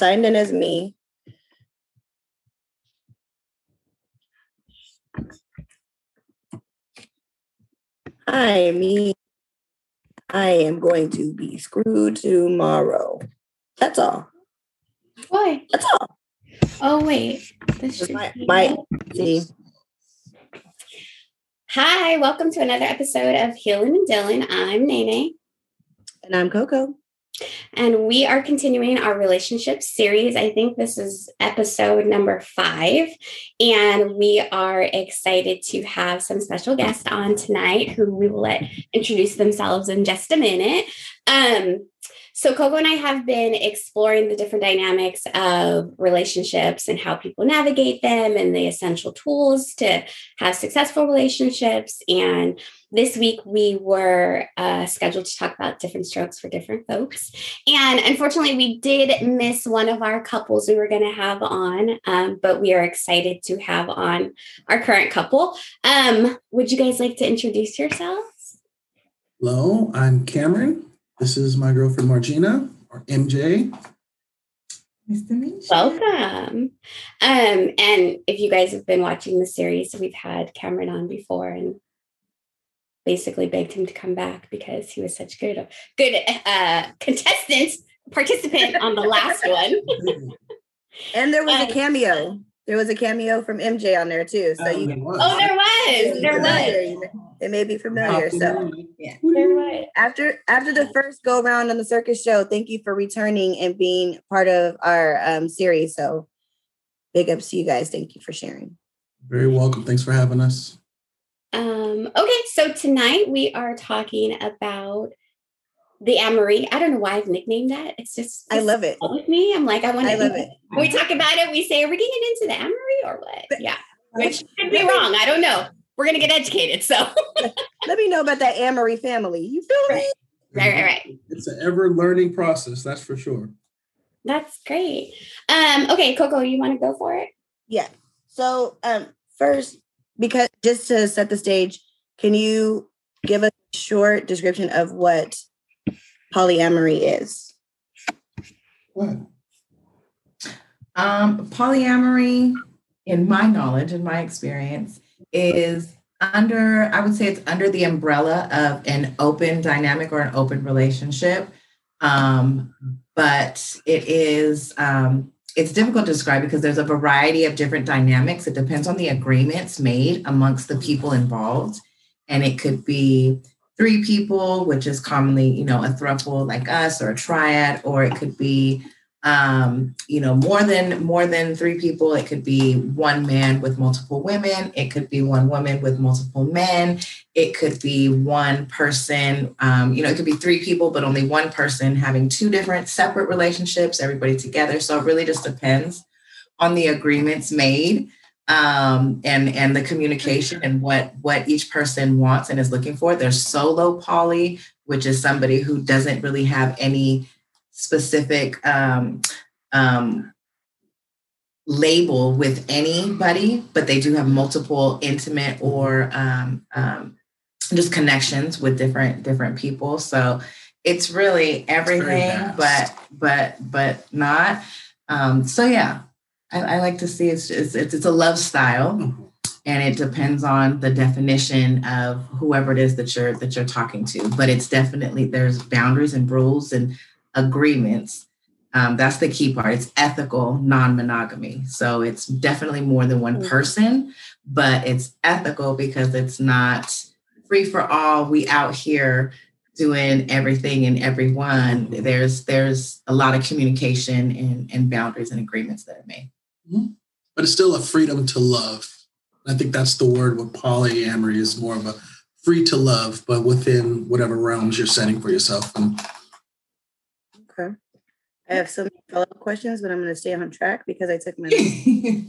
signed in as me. Hi, me. I am going to be screwed tomorrow. That's all. Why? That's all. Oh wait, this should my, my see. Hi, welcome to another episode of Healing and Dylan. I'm Nene, And I'm Coco. And we are continuing our relationship series. I think this is episode number five, and we are excited to have some special guests on tonight who we will let introduce themselves in just a minute. Um, so, Coco and I have been exploring the different dynamics of relationships and how people navigate them and the essential tools to have successful relationships. And this week we were uh, scheduled to talk about different strokes for different folks. And unfortunately, we did miss one of our couples we were going to have on, um, but we are excited to have on our current couple. Um, would you guys like to introduce yourselves? Hello, I'm Cameron. This is my girlfriend Margina, or MJ. Nice to meet you. Welcome. Um, and if you guys have been watching the series, we've had Cameron on before and basically begged him to come back because he was such good good uh contestant participant on the last one. And there was Uh, a cameo. There was a cameo from MJ on there too. So you Oh, there was. There was. Familiar. It may be familiar. So Yeah. After after the first go round on the circus show, thank you for returning and being part of our um, series. So big ups to you guys. Thank you for sharing. Very welcome. Thanks for having us. Um, okay, so tonight we are talking about the Amory. I don't know why I've nicknamed that. It's just I love it. with me. I'm like, I want to. I love it. When we talk about it, we say, are we getting into the Amory or what? But- Yeah, which could be wrong. I don't know. We're gonna get educated. So Let me know about that Amory family. You feel me? right, right, right. It's an ever learning process, that's for sure. That's great. Um, okay, Coco, you want to go for it? Yeah. So um first, because just to set the stage, can you give a short description of what polyamory is? Go ahead. Um, polyamory, in my knowledge and my experience, is under, I would say it's under the umbrella of an open dynamic or an open relationship. Um, but it is, um, it's difficult to describe because there's a variety of different dynamics. It depends on the agreements made amongst the people involved. And it could be three people, which is commonly, you know, a throuple like us or a triad, or it could be um, you know, more than more than three people. It could be one man with multiple women. It could be one woman with multiple men. It could be one person. Um, you know, it could be three people, but only one person having two different separate relationships. Everybody together. So it really just depends on the agreements made um, and and the communication and what what each person wants and is looking for. There's solo poly, which is somebody who doesn't really have any specific um, um, label with anybody, but they do have multiple intimate or um, um, just connections with different different people. So it's really everything, but but but not. Um, so yeah, I, I like to see it's, it's it's it's a love style Mhm. and it depends on the definition of whoever it is that you're that you're talking to but it's definitely there's boundaries and rules and agreements um, that's the key part it's ethical non-monogamy so it's definitely more than one Mhm. person but it's ethical because it's not free for all we out here doing everything and everyone there's there's a lot of communication and, and boundaries and agreements that are made But it's still a freedom to love. I think that's the word with polyamory is more of a free to love, but within whatever realms you're setting for yourself. And. I have so many follow-up questions, but I'm gonna stay on track because I took my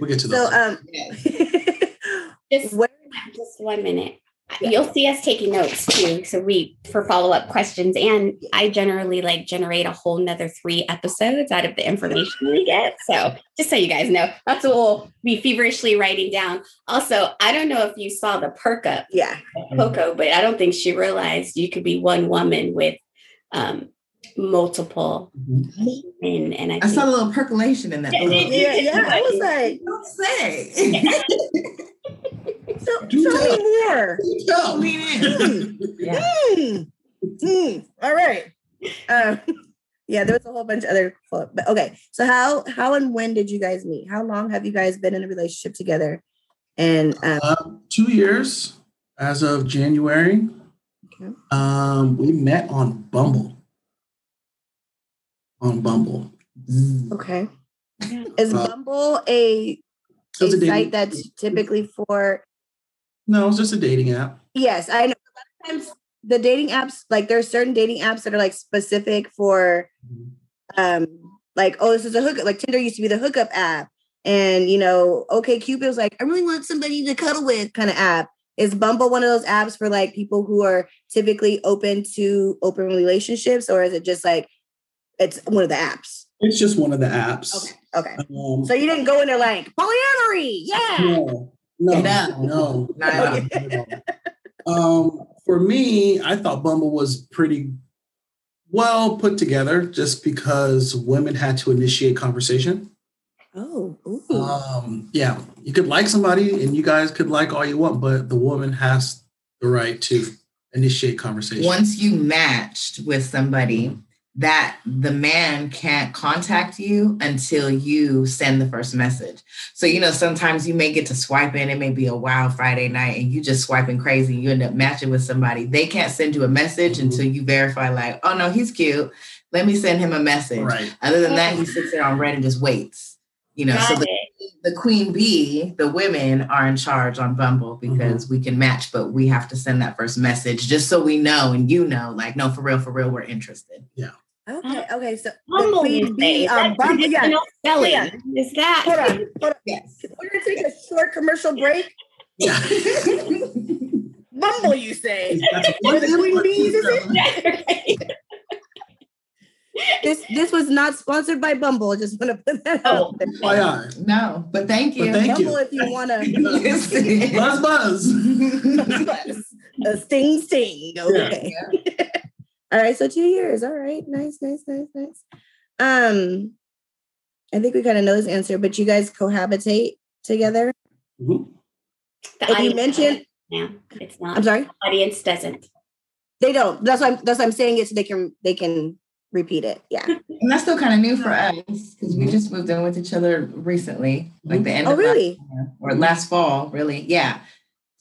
we'll get to so um Just where just one minute. Yeah. You'll see us taking notes too. So we for follow-up questions. And I generally like generate a whole nother three episodes out of the information we get. So just so you guys know, that's what we'll be feverishly writing down. Also, I don't know if you saw the perk up yeah. Coco, but I don't think she realized you could be one woman with um multiple Mhm. men, and I, I think saw a little percolation in that. Yeah, little- Yeah, yeah. I was like, Don't say. tell, tell me more. Tell. me. in. Yeah. Hmm. Hmm. All right. Um, yeah, there was a whole bunch of other, but okay. So how how and when did you guys meet? How long have you guys been in a relationship together? And um, Uh, two years as of January. Okay. Um, we met on Bumble. On Bumble. okay, is Uh, Bumble a, It was a a dating- site that's typically for? No, it's just a dating app. Yes, I know. A lot of times the dating apps, like there are certain dating apps that are like specific for um like oh this is a hookup like tinder used to be the hookup app and you know OkCupid was like i really want somebody to cuddle with kind of app is bumble one of those apps for like people who are typically open to open relationships or is it just like it's one of the apps It's just one of the apps. okay okay Um, so you didn't go in there like polyamory yeah no, no, No. no, Not at all. Um, for me, I thought Bumble was pretty well put together just because women had to initiate conversation. oh ooh. Um, yeah, you could like somebody and you guys could like all you want, but the woman has the right to initiate conversation. Once you matched with somebody, that the man can't contact you until you send the first message. So, you know, sometimes you may get to swipe in, it may be a wild Friday night and you just swiping crazy, you end up matching with somebody. They can't send you a message Mhm. until you verify, like, oh no, he's cute. Let me send him a message. right. Other than that, he sits there on red and just waits. You know, so the, the queen bee, the women are in charge on Bumble Mm-hmm. because we can match, but we have to send that first message just so we know and you know, like, no, for real, for real, we're interested. Okay uh-huh. okay so the Humble queen bee say. on Bumble, yeah. traditional spelling. Yeah. Is that? hold on hold on Yes. we're gonna take a short commercial break Yeah. Bumble, you say? That's What the queen bees, is it? Right. This this was not sponsored by Bumble. I Just want to put that Oh. out there. Oh, FYI. no, but thank you. But thank you. If you want to Buzz buzz. a sting sting. Okay. All right. So two years. All right. Nice. Nice. Nice. Nice. Um, I think we kind of know this answer, but you guys cohabitate together. Mhm. The If you audience mention, Yeah, it's not. I'm sorry, The audience doesn't. they don't. That's why I'm, that's why I'm saying it so they can they can repeat it. Yeah. And that's still kind of new for us because we just moved in with each other recently, like the end Oh, of last really? year, or last fall, really. Yeah.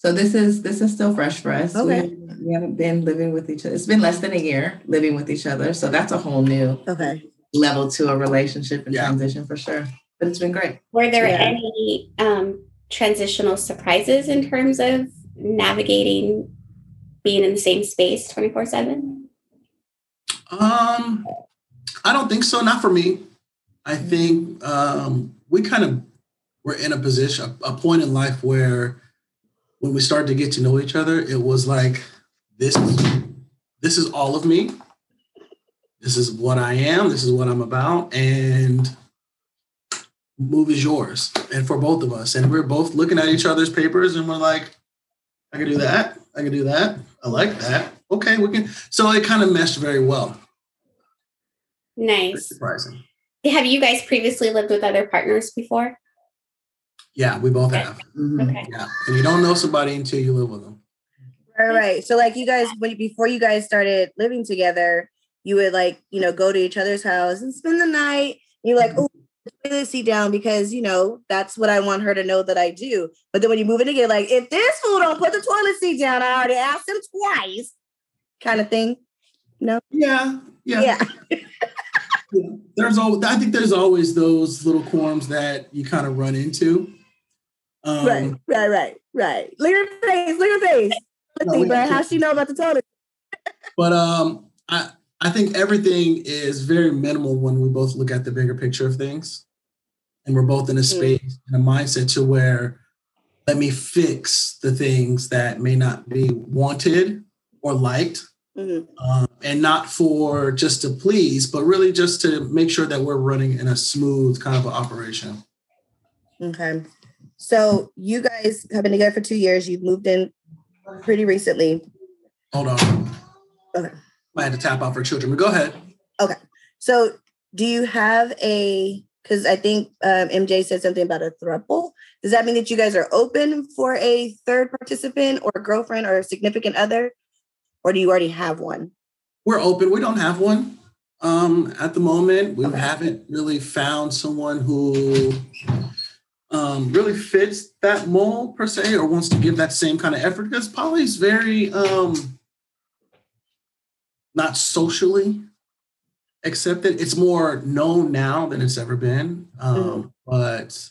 So this is this is still fresh for us. Okay. We, we haven't been living with each other. It's been less than a year living with each other. So that's a whole new Okay. level to a relationship and Yeah. transition for sure. But it's been great. Were there Yeah. any um, transitional surprises in terms of navigating being in the same space 24 7? Um, I don't think so. Not for me. I think um, we kind of were in a position, a, a point in life where when we started to get to know each other, it was like this. This is all of me. This is what I am. This is what I'm about, and move is yours, and for both of us. And we're both looking at each other's papers, and we're like, I can do that. I can do that. I like that. Okay, we can. So it kind of meshed very well. Nice. surprising. Have you guys previously lived with other partners before? Yeah, we both have. Mhm. Okay. Yeah, and you don't know somebody until you live with them. Right, right. So like you guys when before you guys started living together, you would like, you know, go to each other's house and spend the night. You're like, oh, toilet seat down because you know that's what I want her to know that I do. But then when you move in again, like if this fool don't put the toilet seat down, I already asked him twice, kind of thing. Yeah, yeah. Yeah. yeah. There's always. I think there's always those little quorums that you kind of run into. Um, right, right, right, right. Look at her face. Look at her face. No, but how she know about the toilet? But um, I I think everything is very minimal when we both look at the bigger picture of things, and we're both in a space and a mindset to where let me fix the things that may not be wanted or liked Mhm. um, and not for just to please, but really just to make sure that we're running in a smooth kind of operation. Okay. So you guys have been together for two years. You've moved in pretty recently. Hold on. Okay. I had to tap out for children, but go ahead. Okay. So, do you have a? Because I think um, MJ said something about a throuple. Does that mean that you guys are open for a third participant or girlfriend or a significant other, or do you already have one? We're open. We don't have one um, at the moment. We okay. haven't really found someone who um, really fits that mold per se, or wants to give that same kind of effort. Because Poly's very um, not socially accepted. It's more known now than it's ever been. Um, mm-hmm. But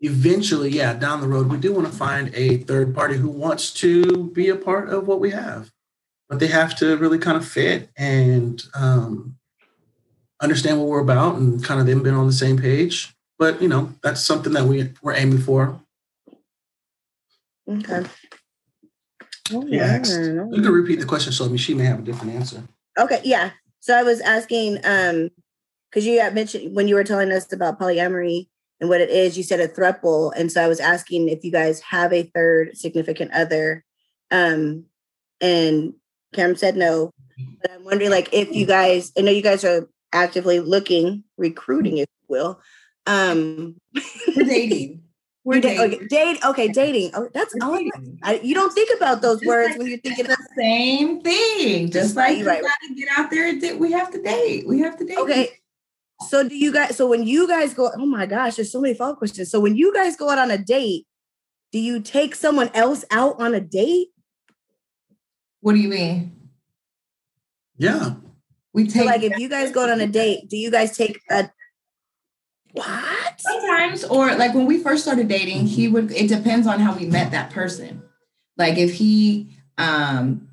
eventually, yeah, down the road, we do want to find a third party who wants to be a part of what we have. But they have to really kind of fit and um, understand what we're about and kind of them been on the same page. But you know, that's something that we we're aiming for. Okay. Oh, yeah. You can repeat the question, so I mean, she may have a different answer. Okay. Yeah. So I was asking, um, because you had mentioned when you were telling us about polyamory and what it is, you said a thruple, and so I was asking if you guys have a third significant other, um, and Cam said no. But I'm wondering, like, if you guys, I know you guys are actively looking, recruiting, if you will. Um, We're dating. We're dating. Okay, date. Okay, dating. Oh, that's all. I, you don't think about those just words like, when you're thinking the same thing. Just like you right. gotta get out there and we have to date. We have to date. Okay. So do you guys? So when you guys go, oh my gosh, there's so many follow questions. So when you guys go out on a date, do you take someone else out on a date? What do you mean? Yeah. We take so like if you guys go on a date, do you guys take a what? Sometimes, or like when we first started dating, he would, it depends on how we met that person. Like if he, um,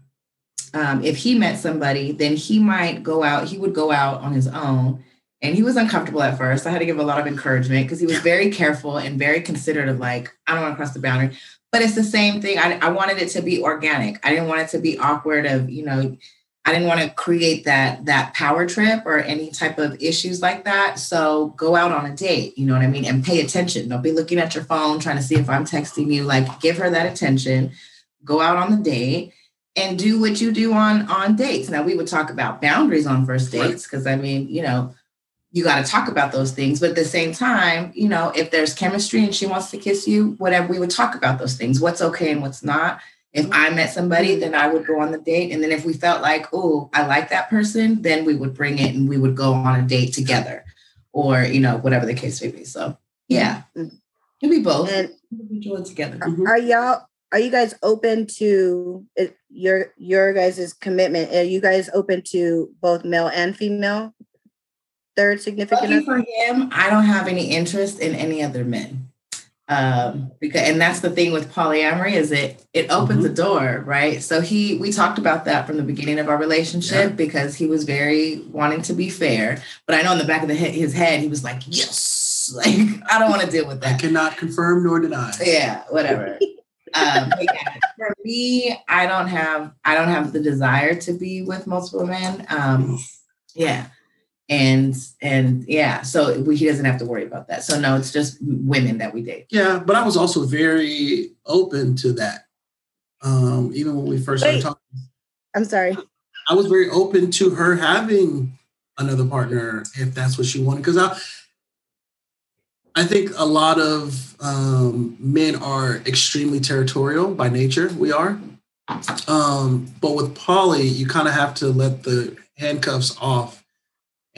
um, if he met somebody, then he might go out, he would go out on his own. And he was uncomfortable at first. I had to give a lot of encouragement because he was very careful and very considerate of like, I don't want to cross the boundary. But it's the same thing. I, I wanted it to be organic. I didn't want it to be awkward of, you know, I didn't want to create that that power trip or any type of issues like that. So go out on a date, you know what I mean, and pay attention. Don't be looking at your phone trying to see if I'm texting you. Like give her that attention. Go out on the date and do what you do on on dates. Now we would talk about boundaries on first dates because I mean, you know, you got to talk about those things. But at the same time, you know, if there's chemistry and she wants to kiss you, whatever, we would talk about those things. What's okay and what's not if I met somebody, then I would go on the date. And then if we felt like, oh, I like that person, then we would bring it and we would go on a date together or, you know, whatever the case may be. So, yeah, mm-hmm. it'd be both. And individual together. Mm-hmm. Are y'all, are you guys open to your, your guys' commitment? Are you guys open to both male and female? Third significant? for him, I don't have any interest in any other men um, because and that's the thing with polyamory is it it opens mm-hmm. a door right? So he we talked about that from the beginning of our relationship yeah. because he was very wanting to be fair. But i know in the back of the head, his head he was like yes. Like i don't want to deal with that. i cannot confirm nor deny. Yeah whatever. Um, yeah, for me i don't have i don't have the desire to be with multiple men. Um, yeah and and yeah so we, he doesn't have to worry about that. So no it's just women that we date. Yeah but i was also very open to that um even when we first Wait, started talking. I'm sorry. I was very open to her having another partner if that's what she wanted because i i think a lot of um men are extremely territorial by nature we are. Um but with poly you kind of have to let the handcuffs off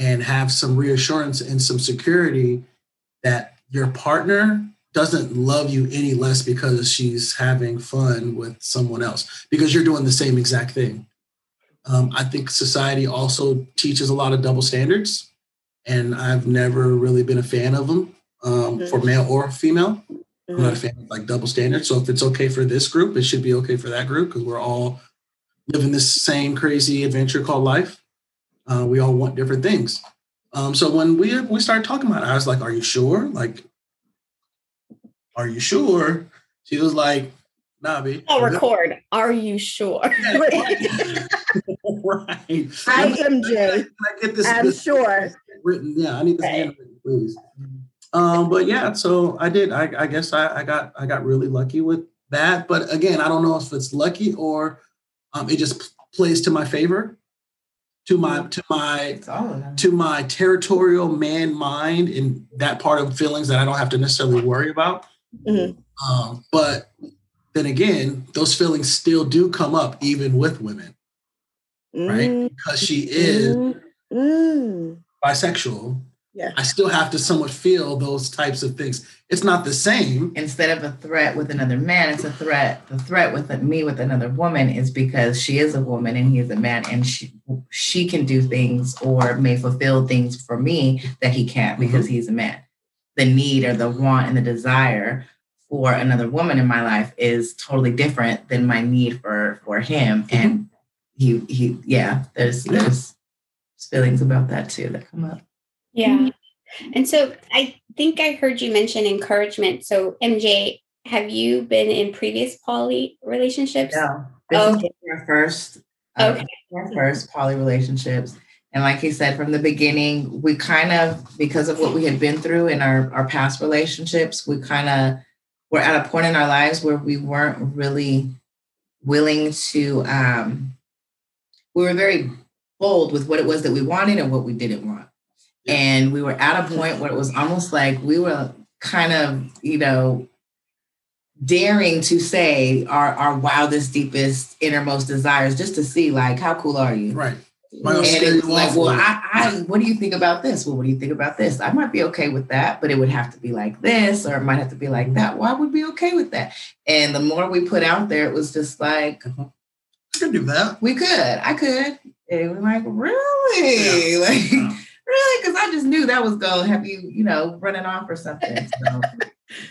and have some reassurance and some security that your partner doesn't love you any less because she's having fun with someone else because you're doing the same exact thing. Um, I think society also teaches a lot of double standards, and I've never really been a fan of them um, mm-hmm. for male or female. Mm-hmm. I'm not a fan of like double standards. So if it's okay for this group, it should be okay for that group because we're all living this same crazy adventure called life. Uh, we all want different things. Um, so when we we started talking about it, I was like, "Are you sure? Like, are you sure?" She was like, "Nah, be." I'll record. Are you sure? right. I am Jay. I get this. I'm this, sure. Written. Yeah, I need this handwritten, please. Um, but yeah, so I did. I, I guess I, I got I got really lucky with that. But again, I don't know if it's lucky or um, it just plays to my favor to my to my to my territorial man mind and that part of feelings that I don't have to necessarily worry about. Mm-hmm. Um, but then again, those feelings still do come up even with women, mm-hmm. right? Because she is mm-hmm. bisexual yeah. I still have to somewhat feel those types of things. It's not the same. Instead of a threat with another man, it's a threat. The threat with me with another woman is because she is a woman and he is a man, and she she can do things or may fulfill things for me that he can't mm-hmm. because mm-hmm. he's a man. The need or the want and the desire for another woman in my life is totally different than my need for for him. Mm-hmm. And he he yeah, there's there's feelings about that too that come up. Yeah. Mm-hmm. And so I think I heard you mention encouragement. So MJ, have you been in previous poly relationships? No. This oh. is our first okay. our first poly relationships. And like he said from the beginning, we kind of, because of what we had been through in our, our past relationships, we kind of were at a point in our lives where we weren't really willing to um we were very bold with what it was that we wanted and what we didn't want. And we were at a point where it was almost like we were kind of, you know, daring to say our, our wildest, deepest, innermost desires just to see, like, how cool are you? Right. And it was like, well, I, I, what do you think about this? Well, what do you think about this? I might be okay with that, but it would have to be like this, or it might have to be like that. Why would be okay with that? And the more we put out there, it was just like, uh-huh. I could do that. We could. I could. And we're like, really? Yeah. Like, yeah really? Because I just knew that was going to have you, you know, running off or something. So,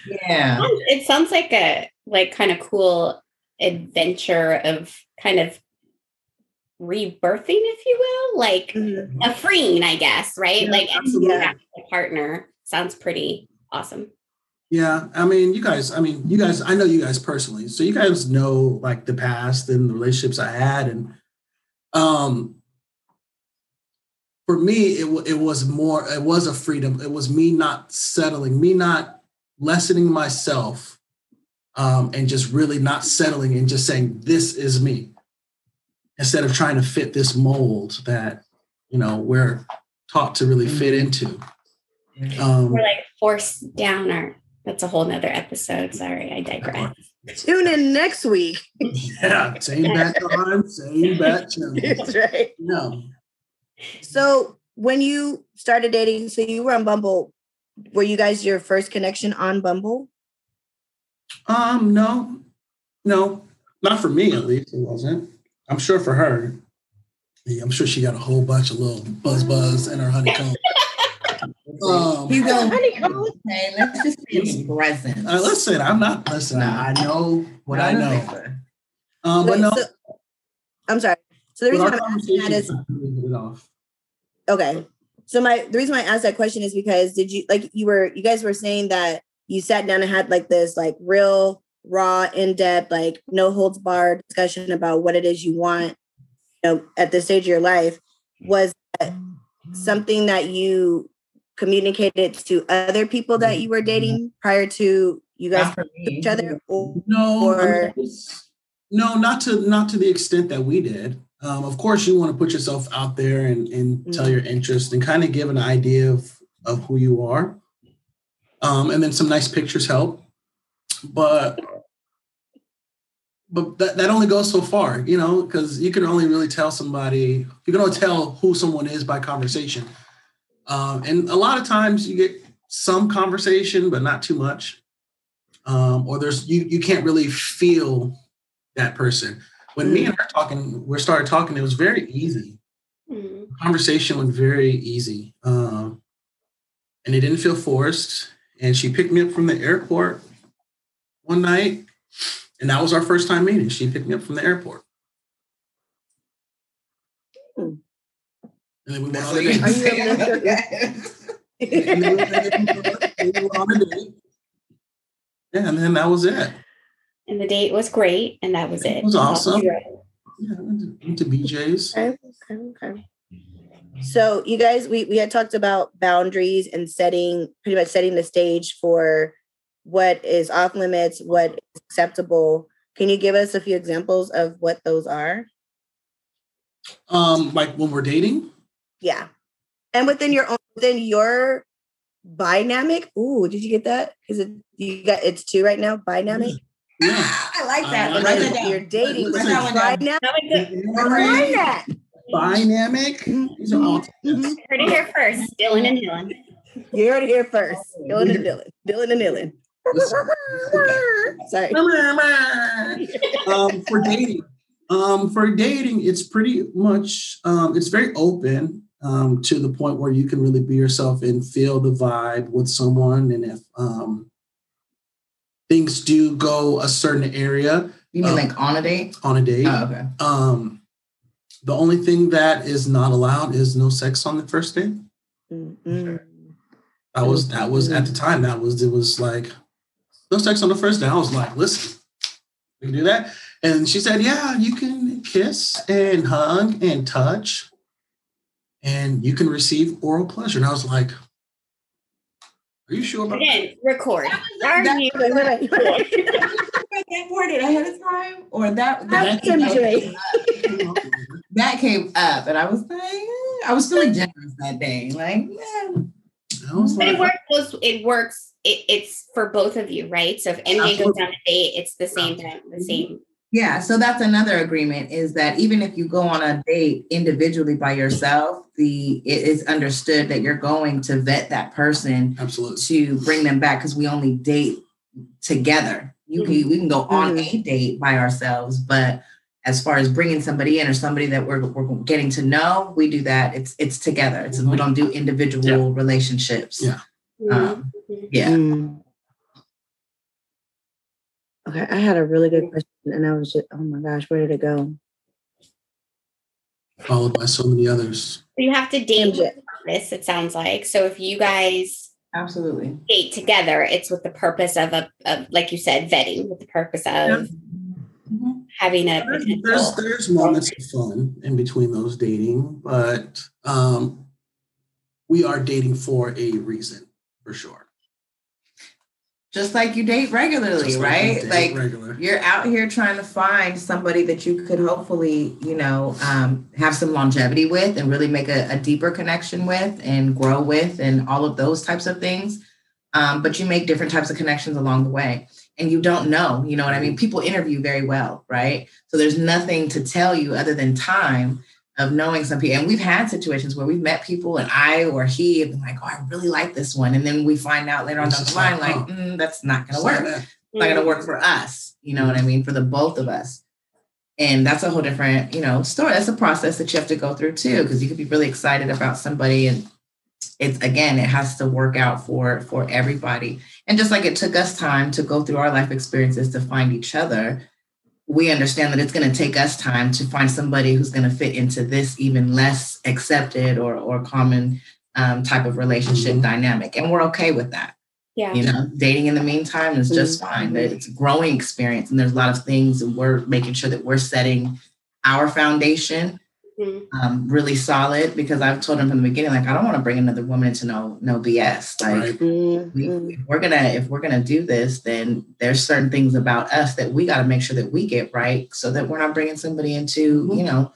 yeah. It sounds like a like kind of cool adventure of kind of rebirthing, if you will, like mm-hmm. a freeing, I guess, right? Yeah, like yeah. a partner sounds pretty awesome. Yeah, I mean, you guys. I mean, you guys. I know you guys personally, so you guys know like the past and the relationships I had, and um, for me, it, it was more, it was a freedom. It was me not settling, me not lessening myself um, and just really not settling and just saying, this is me, instead of trying to fit this mold that, you know, we're taught to really fit mm-hmm. into. Um, we're like forced down our, that's a whole nother episode. Sorry, I digress. Tune in next week. yeah, same bat time, same bat channel. That's right. No. So when you started dating, so you were on Bumble, were you guys your first connection on Bumble? Um, no, no, not for me at least. It wasn't. I'm sure for her. Yeah, I'm sure she got a whole bunch of little buzz buzz in her honeycomb. um, you go honeycomb. Hey, let's just be present. Uh, listen, I'm not. Listen, no. I know what no, I know. Um, but no. So, I'm sorry. So the reason I'm asking that is okay. So my the reason why I asked that question is because did you like you were you guys were saying that you sat down and had like this like real raw in-depth like no holds barred discussion about what it is you want you know at this stage of your life. Was that something that you communicated to other people that you were dating mm-hmm. prior to you guys each other or, no or, no not to not to the extent that we did um, of course, you want to put yourself out there and, and mm-hmm. tell your interest and kind of give an idea of, of who you are. Um, and then some nice pictures help. But but that, that only goes so far, you know, because you can only really tell somebody, you can only tell who someone is by conversation. Um, and a lot of times you get some conversation, but not too much. Um, or there's you you can't really feel that person when me and her talking, we started talking, it was very easy. Mm-hmm. Conversation went very easy. Um, and it didn't feel forced. And she picked me up from the airport one night. And that was our first time meeting. She picked me up from the airport. And then we went on a date. and then we went on a date. Yeah, and then that was it and the date was great, and that was it. It was awesome. Yeah, went to BJ's. Okay, okay, okay. So you guys, we we had talked about boundaries and setting, pretty much setting the stage for what is off limits, what is acceptable. Can you give us a few examples of what those are? Um, like when we're dating. Yeah, and within your own within your dynamic. Ooh, did you get that? Is it you got it's two right now? Dynamic. Yeah. I like that. Uh, Write that down. You're dating with Listen, your dynamic. That was good. Why that? Dynamic. These are all. Mhm. Heard it here first. Dylan and Dylan. You heard it here first. Dylan and Dylan. Dylan and Dylan. Sorry. um, for dating, um, for dating, it's pretty much um, it's very open um, to the point where you can really be yourself and feel the vibe with someone. And if um, things do go a certain area You mean Um, like on a date? on a date, Oh, okay. um, the only thing that is not allowed is no sex on the first date. Mm-mm. That was that was at the time that was it was like no sex on the first day. I was like, listen, we can do that. And she said, yeah, you can kiss and hug and touch, and you can receive oral pleasure. And I was like, are you sure about that? Again, record. That- Are you? Wait, wait, wait. that worded ahead of time, or that that, That's MJ. that came up, and I was like, I was feeling generous that day. Like, yeah. I was But it works. It works. It, it's for both of you, right? So if MJ goes down a date, it's the same time, the same. Yeah, so that's another agreement is that even if you go on a date individually by yourself, the it is understood that you're going to vet that person absolutely. to bring them back because we only date together. You can we can go on a date by ourselves, but as far as bringing somebody in or somebody that we're, we're getting to know, we do that. It's it's together. It's we don't do individual relationships. Yeah. Um, yeah. Mm. Okay, I had a really good question, and I was just, oh my gosh, where did it go? Followed by so many others. So you have to date MJ. with it sounds like. So if you guys Absolutely. date together, it's with the purpose of a of, like you said, vetting with the purpose of Mhm. having a There's, potential. there's there's moments of fun in between those dating, but um, we are dating for a reason for sure. Just like you date regularly, Just like we right? date Like regular. you're out here trying to find somebody that you could hopefully, you know, um, have some longevity with and really make a, a deeper connection with and grow with and all of those types of things. Um, but you make different types of connections along the way. And you don't know, you know what I mean? People interview very well, right? So there's nothing to tell you other than time of knowing some people. And we've had situations where we've met people and I or he have been like, oh, I really like this one. And then we find out later on down the line, like, like, oh. mm, that's not going to work it's not going to work for us. You know what I mean? For the both of us. And that's a whole different, you know, story. That's a process that you have to go through too, because you could be really excited about somebody and it's again, it has to work out for for everybody. And just like it took us time to go through our life experiences to find each other, we understand that it's going to take us time to find somebody who's going to fit into this even less accepted or or common um, type of relationship Mhm. dynamic, and we're okay with that Yeah. you know dating in the meantime is just fine that it's a growing experience and there's a lot of things and we're making sure that we're setting our foundation Mhm. um, really solid because i've told him from the beginning like i don't want to bring another woman into no no bs like Right. we, Mm, if we're gonna if we're gonna do this then there's certain things about us that we got to make sure that we get right so that we're not bringing somebody into you know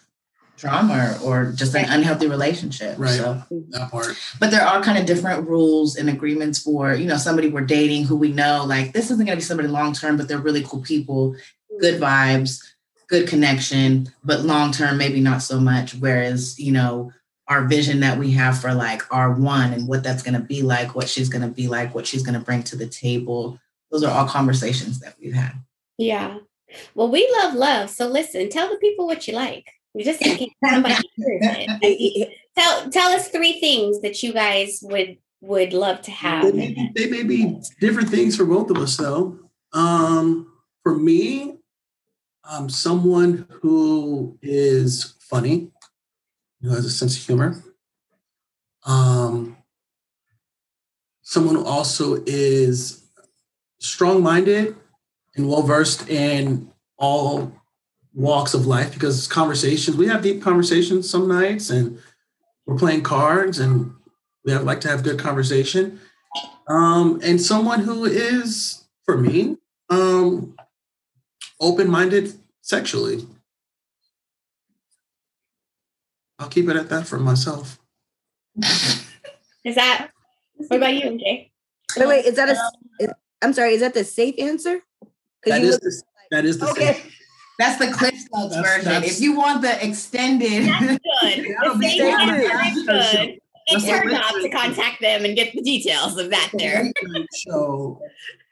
drama or just an unhealthy relationship Right. so That part. but there are kind of different rules and agreements for you know somebody we're dating who we know like this isn't going to be somebody long term but they're really cool people good vibes good connection but long term maybe not so much whereas you know our vision that we have for like our one and what that's going to be like what she's going to be like what she's going to bring to the table those are all conversations that we've had Yeah. Well, we love love. So listen, tell the people what you like. We just in case somebody hears it. Tell tell us three things that you guys would would love to have. They may, be, they may be different things for both of us, though. Um, for me, I'm someone who is funny, who has a sense of humor. Um, someone who also is strong-minded and well-versed in all walks of life because conversations we have deep conversations some nights and we're playing cards and we have, like to have good conversation um, and someone who is for me um, open-minded sexually I'll keep it at that for myself. Is that what about you, MJ? Wait, wait, is that a? Um, is- I'm sorry, is that the safe answer? That you is look- the, that is the okay. same. That's the Cliff Notes That's- version. that's- If you want the extended, that's Good. That'll The be same standard. answer is good. It's That's your job to contact them and get the details of that there. Late night show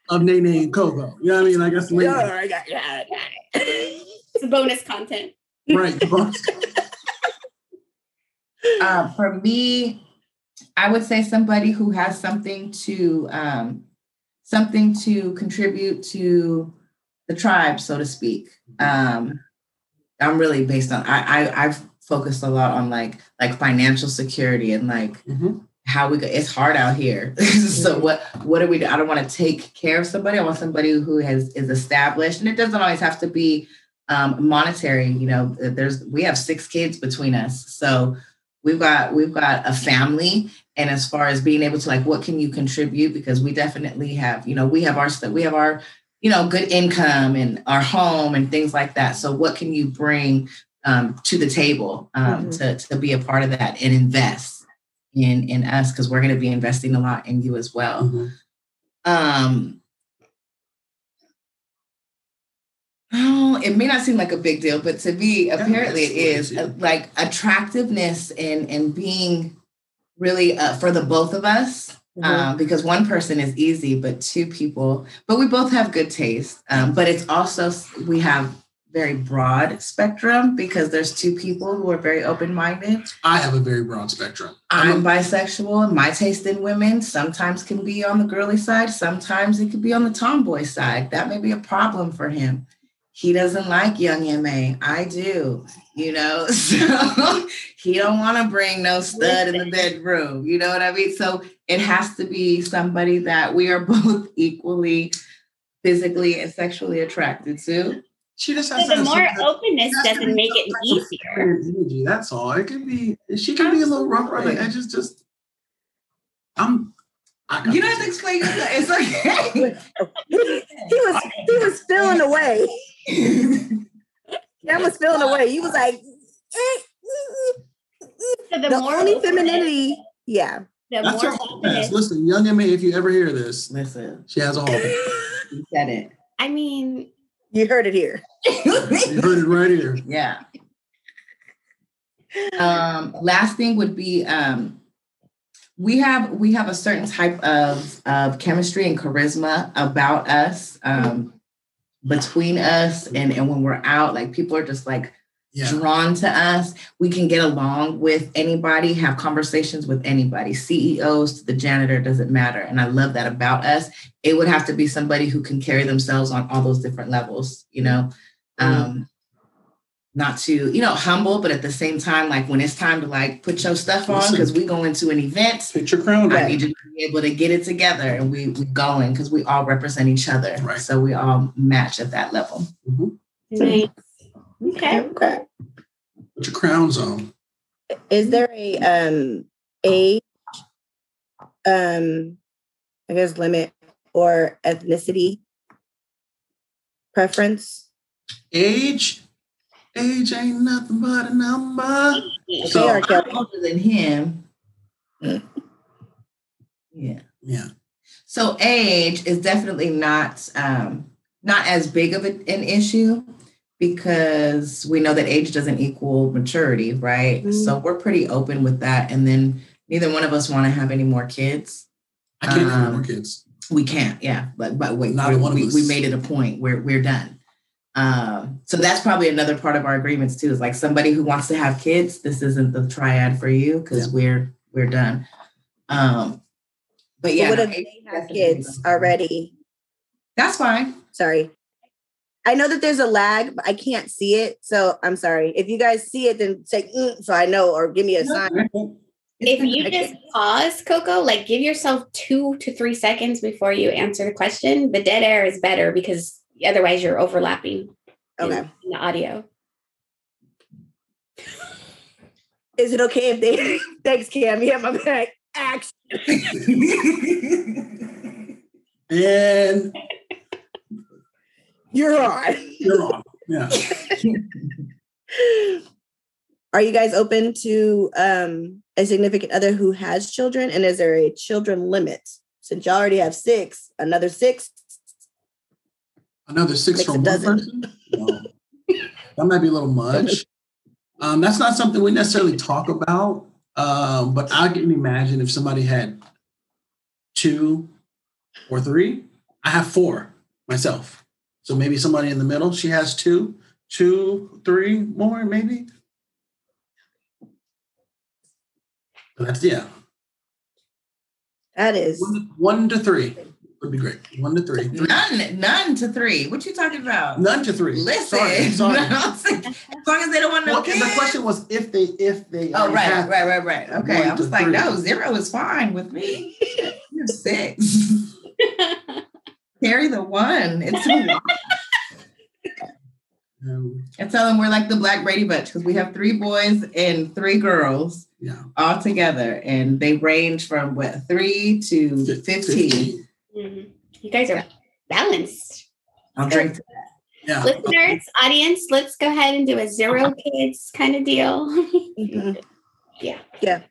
of Nene and Coco. You know what I mean? Like that's late Yeah, night. I got- yeah, It's bonus content. right. the boss. uh, for me, I would say somebody who has something to um, something to contribute to the tribe, so to speak. Um, I'm really based on I, I I've focused a lot on like like financial security and like Mhm. How we go. It's hard out here. so what what do we do? I don't want to take care of somebody. I want somebody who has is established, and it doesn't always have to be um, monetary. You know, there's we have six kids between us, so we've got we've got a family. And as far as being able to like, what can you contribute? Because we definitely have, you know, we have our stuff, we have our, you know, good income and our home and things like that. So what can you bring um, to the table um, Mhm. to to be a part of that and invest in in us because we're going to be investing a lot in you as well. Mhm. Um, oh, it may not seem like a big deal, but to me, apparently it's- is uh, like attractiveness and and being really uh, for the both of us. Mhm. Um, because one person is easy, but two people, but we both have good taste. Um, but it's also we have very broad spectrum because there's two people who are very open-minded. I have a very broad spectrum. I'm bisexual. and My taste in women sometimes can be on the girly side, sometimes it could be on the tomboy side. That may be a problem for him. He doesn't like Young M.A. I do, you know. So he don't want to bring no stud in the bedroom. You know what I mean? So it has to be somebody that we are both equally physically and sexually attracted to. She just has So to the have more some- openness doesn't be make it easier. Energy, that's all. It can be. She can be a little rough around the Absolutely. edges. Just. I'm. I You don't have to explain yourself. It's okay. he was he was feeling away. Cam was feeling away. He was like, So the, the more only openness- femininity. Yeah. the That's more her openness. best. Listen, Young M.A, if you ever hear this, Listen, she has all of it. you said it. I mean, You heard it here. You heard it right here. Yeah. Um, last thing would be um, we have we have a certain type of of chemistry and charisma about us um, between us and and when we're out like people are just like Yeah. drawn to us we can get along with anybody have conversations with anybody ceos to the janitor doesn't matter and i love that about us it would have to be somebody who can carry themselves on all those different levels you know um not to you know humble but at the same time like when it's time to like put your stuff on because we go into an event Put your crown I need you to be able to get it together and we we going because we all represent each other. Right. So we all match at that level. Mhm. nice. Okay. Okay. Put your crowns on. Is there a um age um I guess limit or ethnicity preference? Age. Age ain't nothing but a number. Okay, So- R. I'm older than him. Yeah. Yeah. So age is definitely not um, not as big of an issue because we know that age doesn't equal maturity, right? Mhm. So we're pretty open with that. And then neither one of us want to have any more kids. I can't have Um, more kids. We can't, yeah. But but wait, Neither one of we, us. we made it a point where we're done. Um, so that's probably another part of our agreements too. Is like somebody who wants to have kids, this isn't the triad for you because we're we're done. Um, but yeah, what no, if they have kids already? That's fine. Sorry. I know that there's a lag, but I can't see it. So I'm sorry. If you guys see it, then say "Mm," so I know or give me a sign. If you just can't- pause, Coco, like give yourself two to three seconds before you answer the question. The dead air is better because otherwise you're overlapping in- Okay. in the audio. Is it okay if they thanks Cam? You have my back. Action. And You're on. you're on. Yeah. are you guys open to um, a significant other who has children? And is there a children limit? Since y'all already have six, another six. Another six from one dozen. person? No. that might be a little much. Um, that's not something we necessarily talk about. Um, but I can imagine if somebody had two or three. I have four myself. So maybe somebody in the middle, she has two, two, three more, maybe. But that's yeah. That is One to, one to three would be great. One to three. Three- None, none to three. What you talking about? None to three. Listen, Sorry, sorry. as long as they don't want no Well, kids. the question was if they if they Oh, right, right, right, right. Okay, I was to like, three. no, zero is fine with me. You're six. Carry the one. It's too long. Um, I tell them we're like the Black Brady Bunch because we have three boys and three girls yeah. all together, and they range from what three to Fif- fifteen. Mhm. You guys are balanced. I'll drink. To Yeah. Listeners, audience, let's go ahead and do a zero kids kind of deal. Mhm. Yeah. Yeah.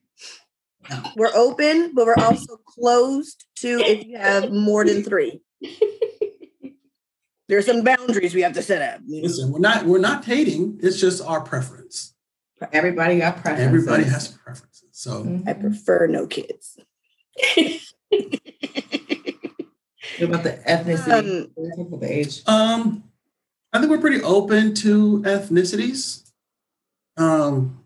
We're open, but we're also closed to if you have more than three. There's some boundaries we have to set up. Listen, we're not we're not hating. It's just our preference. Everybody got preferences. Everybody has preferences. So Mhm. I prefer no kids. What about the ethnicity? Um, What do you think about the age? um I think we're pretty open to ethnicities. Um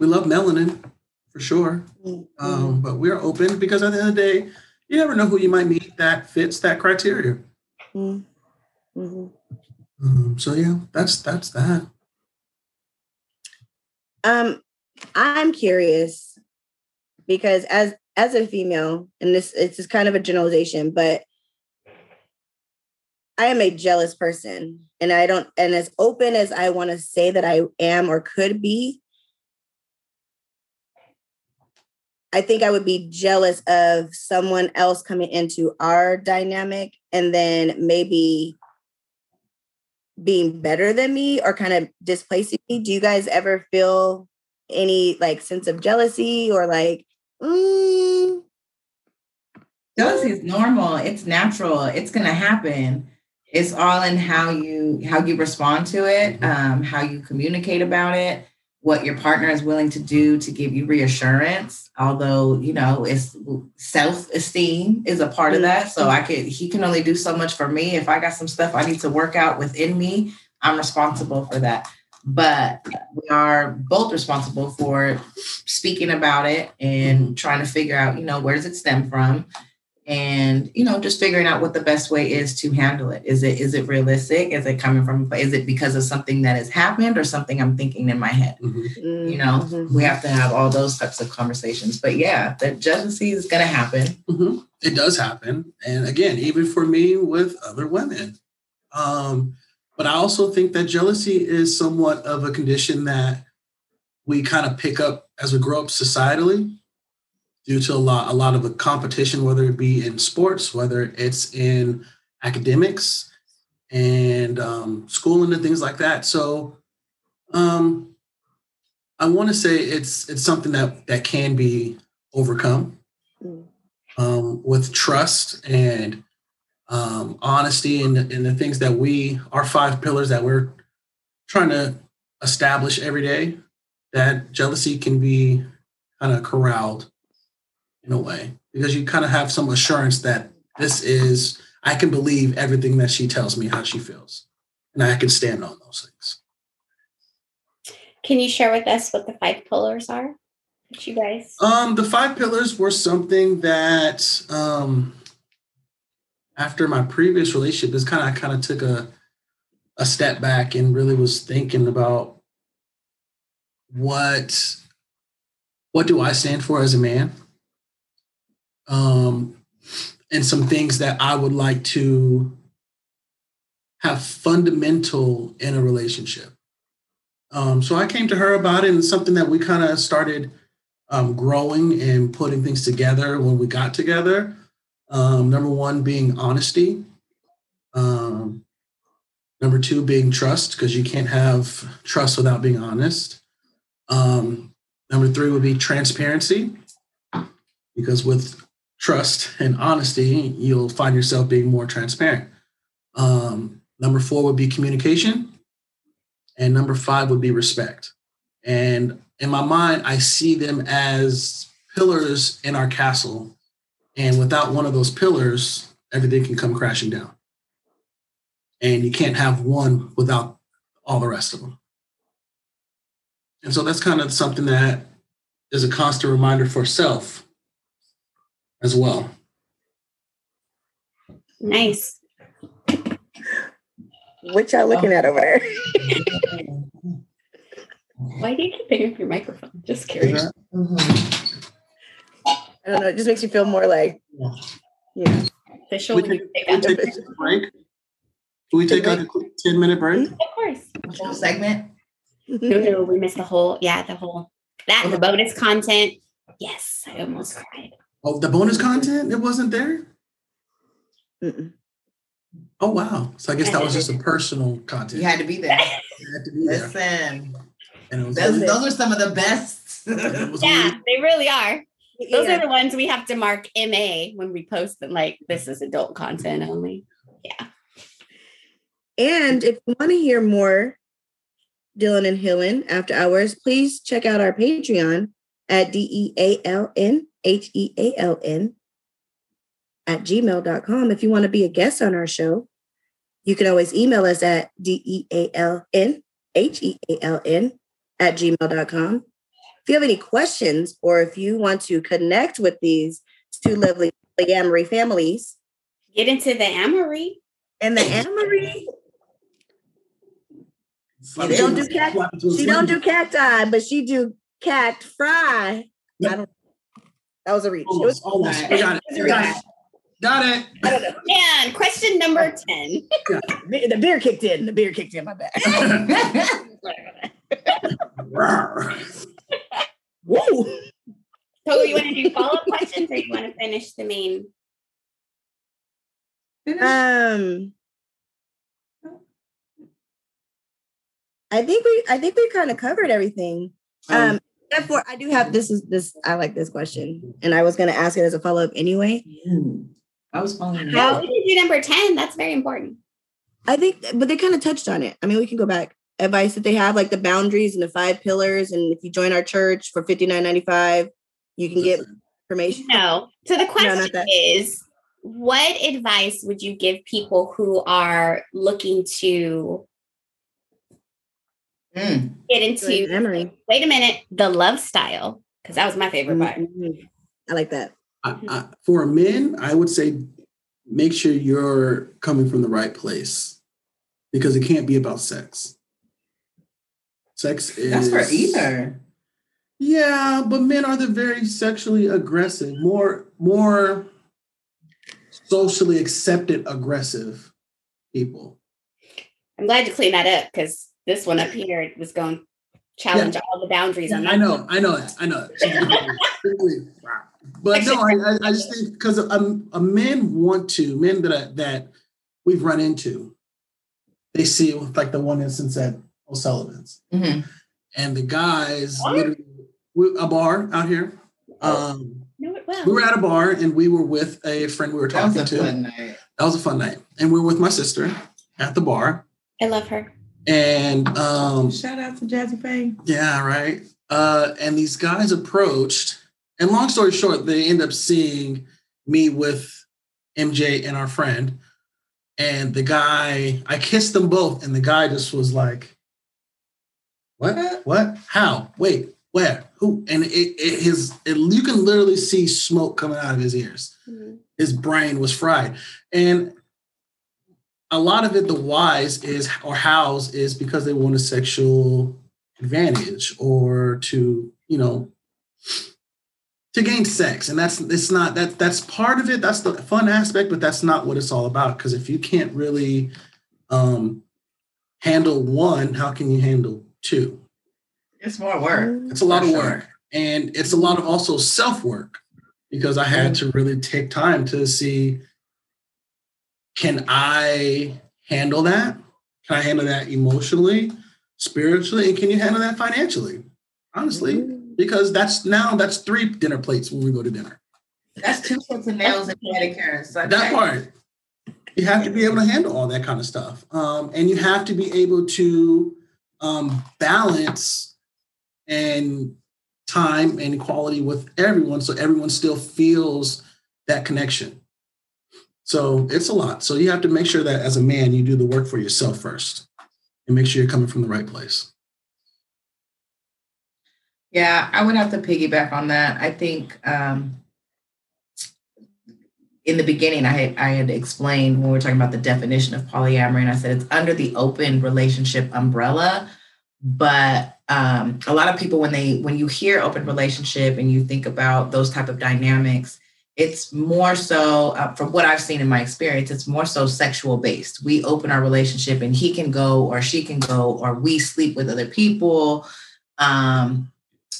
we love melanin for sure. Mm-hmm. Um, but we're open because at the end of the day, you never know who you might meet that fits that criteria. Mhm. Mhm. Um, so yeah, that's that's that. Um, I'm curious because as as a female, and this it's just kind of a generalization, but I am a jealous person, and I don't. And as open as I want to say that I am or could be, I think I would be jealous of someone else coming into our dynamic, and then maybe being better than me or kind of displacing me. Do you guys ever feel any like sense of jealousy or like, mm, Jealousy is normal. It's natural. It's gonna happen. It's all in how you how you respond to it, Mhm. um, how you communicate about it, what your partner is willing to do to give you reassurance. Although you know, it's self esteem is a part of mm-hmm. that. So I could he can only do so much for me. If I got some stuff I need to work out within me, I'm responsible for that. But we are both responsible for speaking about it and mm-hmm. trying to figure out, you know, where does it stem from? And you know just figuring out what the best way is to handle it is it is it realistic is it coming from is it because of something that has happened or something i'm thinking in my head Mhm. mm, you know mhm. we have to have all those types of conversations but yeah the jealousy is going to happen Mhm. It does happen, and again, even for me with other women. Um, but I also think that jealousy is somewhat of a condition that we kind of pick up as we grow up societally, due to a lot a lot of the competition, whether it be in sports, whether it's in academics and um, schooling and things like that. So, um, I want to say it's it's something that that can be overcome Mm. um, with trust and um, honesty and, and the things that we, our five pillars that we're trying to establish every day, that jealousy can be kind of corralled in a way because you kind of have some assurance that this is, I can believe everything that she tells me how she feels and I can stand on those things. Can you share with us what the five pillars are? That you guys. Um, the five pillars were something that um, after my previous relationship, is kind of I kind of took a a step back and really was thinking about what what do I stand for as a man, um, and some things that I would like to have fundamental in a relationship. Um, so I came to her about it, and something that we kind of started um, growing and putting things together when we got together. Um, number one being honesty. Um, Number two being trust, because you can't have trust without being honest. Um, number three would be transparency, because with trust and honesty, you'll find yourself being more transparent. Um, number four would be communication. And number five would be respect. And in my mind, I see them as pillars in our castle. And without one of those pillars, everything can come crashing down. And you can't have one without all the rest of them. And so that's kind of something that is a constant reminder for self as well. Nice. What y'all looking at over there? Why do you keep picking up your microphone? Just curious. Mhm. I don't know. It just makes you feel more like, yeah. Official. We you can, take we take a break. Can we take like a quick 10 minute break? Of course. Whole segment. No, no, we missed the whole. Yeah, the whole. That and the bonus content. Yes, I almost cried. Oh, the bonus content? It wasn't there? Mm-mm. Oh, wow. So I guess that was just a personal content. You had to be there. You had to be there. Listen, And it was those, really- those are some of the best. Yeah, really- they really are. Those Yeah. are the ones we have to mark MA when we post them. Like this is adult content only. Yeah. And if you want to hear more Dylan and Hillen after hours, please check out our Patreon at D E A L N H E A L N at gmail.com. If you want to be a guest on our show, you can always email us at D E A L N H E A L N at gmail.com. If you have any questions or if you want to connect with these two lovely polyamory families Get into the Amory. and the Amory, She don't do cat- slap it to a She don't slim. do cacti, but she do cat fry. I don't. That was a reach. It was, Almost, almost. Right. We got it. Got it. Got it. I don't know. And question number 10. Be- The beer kicked in. The beer kicked in my back. Rawr. Whoa. So you want to do follow-up questions or you want to finish the main? Um. I think we. I think we kind of covered everything. Um. Except for I do have this is this. I like this question, and I was going to ask it as a follow up anyway. I was following you. No, we can do number 10. That's very important. I think, but they kind of touched on it. I mean, we can go back. Advice that they have, like the boundaries and the five pillars, and if you join our church for fifty nine ninety five, you can get information. No. So the question not that. is what advice would you give people who are looking to Mm. get into Memory. wait a minute, the love style? Because that was my favorite part. Mhm. I like that. I, I, for men, I would say make sure you're coming from the right place because it can't be about sex. Sex is That's for either. Yeah, but men are the very sexually aggressive, more more socially accepted aggressive people. I'm glad you cleaned that up because this one up here was going to challenge all the boundaries on I know, I know I know but no, I, I, I just think because a, a men want to men that I, that we've run into, they see like the one instance at O'Sullivan's, Mhm. and the guys literally we- a bar out here. Um, Know it well. we were at a bar and we were with a friend we were That was talking a to. fun night. That was a fun night, and we were with my sister at the bar, I love her. And um, Shout out to Jazzy Faye. Yeah, right. Uh, and these guys approached, and long story short, they end up seeing me with MJ and our friend. And the guy, I kissed them both, and the guy just was like, "What? What? How? Wait, where? Who?" And it, it his, it, you can literally see smoke coming out of his ears. Mhm. His brain was fried, and a lot of it, the whys is or hows is because they want a sexual advantage or to you know to gain sex. And that's it's not that that's part of it. That's the fun aspect but that's not what it's all about. Because if you can't really um handle one how can you handle two? It's more work. it's a lot For of sure. work. And it's a lot of also self work because i had to really take time to see can i handle that Can I handle that emotionally, spiritually, and can you handle that financially? Honestly, mm-hmm. because that's now that's three dinner plates when we go to dinner. That's two sets of nails and pedicures. Okay. That part. You have to be able to handle all that kind of stuff, um, and you have to be able to um, balance and time and quality with everyone, so everyone still feels that connection. So it's a lot. So you have to make sure that as a man, you do the work for yourself first, and make sure you're coming from the right place. Yeah, I would have to piggyback on that. I think um, in the beginning, I had, I had explained when we were talking about the definition of polyamory, and I said it's under the open relationship umbrella. But um, a lot of people, when they when you hear open relationship and you think about those type of dynamics, it's more so uh, from what I've seen in my experience, it's more so sexual based. We open our relationship, and he can go, or she can go, or we sleep with other people. Um,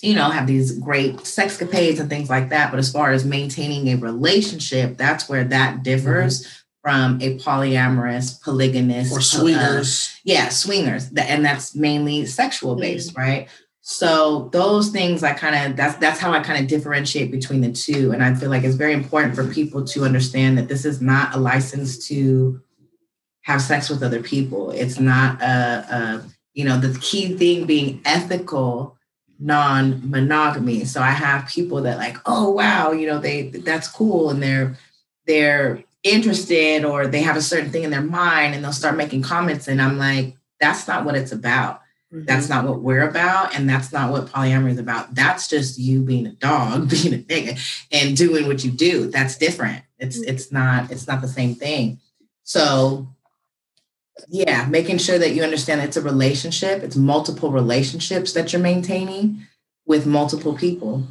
you know, have these great sex sexcapades and things like that. But as far as maintaining a relationship, that's where that differs mm-hmm. from a polyamorous, polygamous, or swingers. Uh, yeah, swingers, and that's mainly sexual based, mm-hmm. right? So those things I kind of that's that's how I kind of differentiate between the two, and I feel like it's very important for people to understand that this is not a license to have sex with other people. It's not a, a you know the key thing being ethical non-monogamy. So I have people that like, oh wow, you know, they that's cool and they're they're interested or they have a certain thing in their mind and they'll start making comments and I'm like, that's not what it's about. Mm-hmm. That's not what we're about and that's not what polyamory is about. That's just you being a dog, being a nigga and doing what you do. That's different. It's mm-hmm. it's not it's not the same thing. So yeah making sure that you understand it's a relationship it's multiple relationships that you're maintaining with multiple people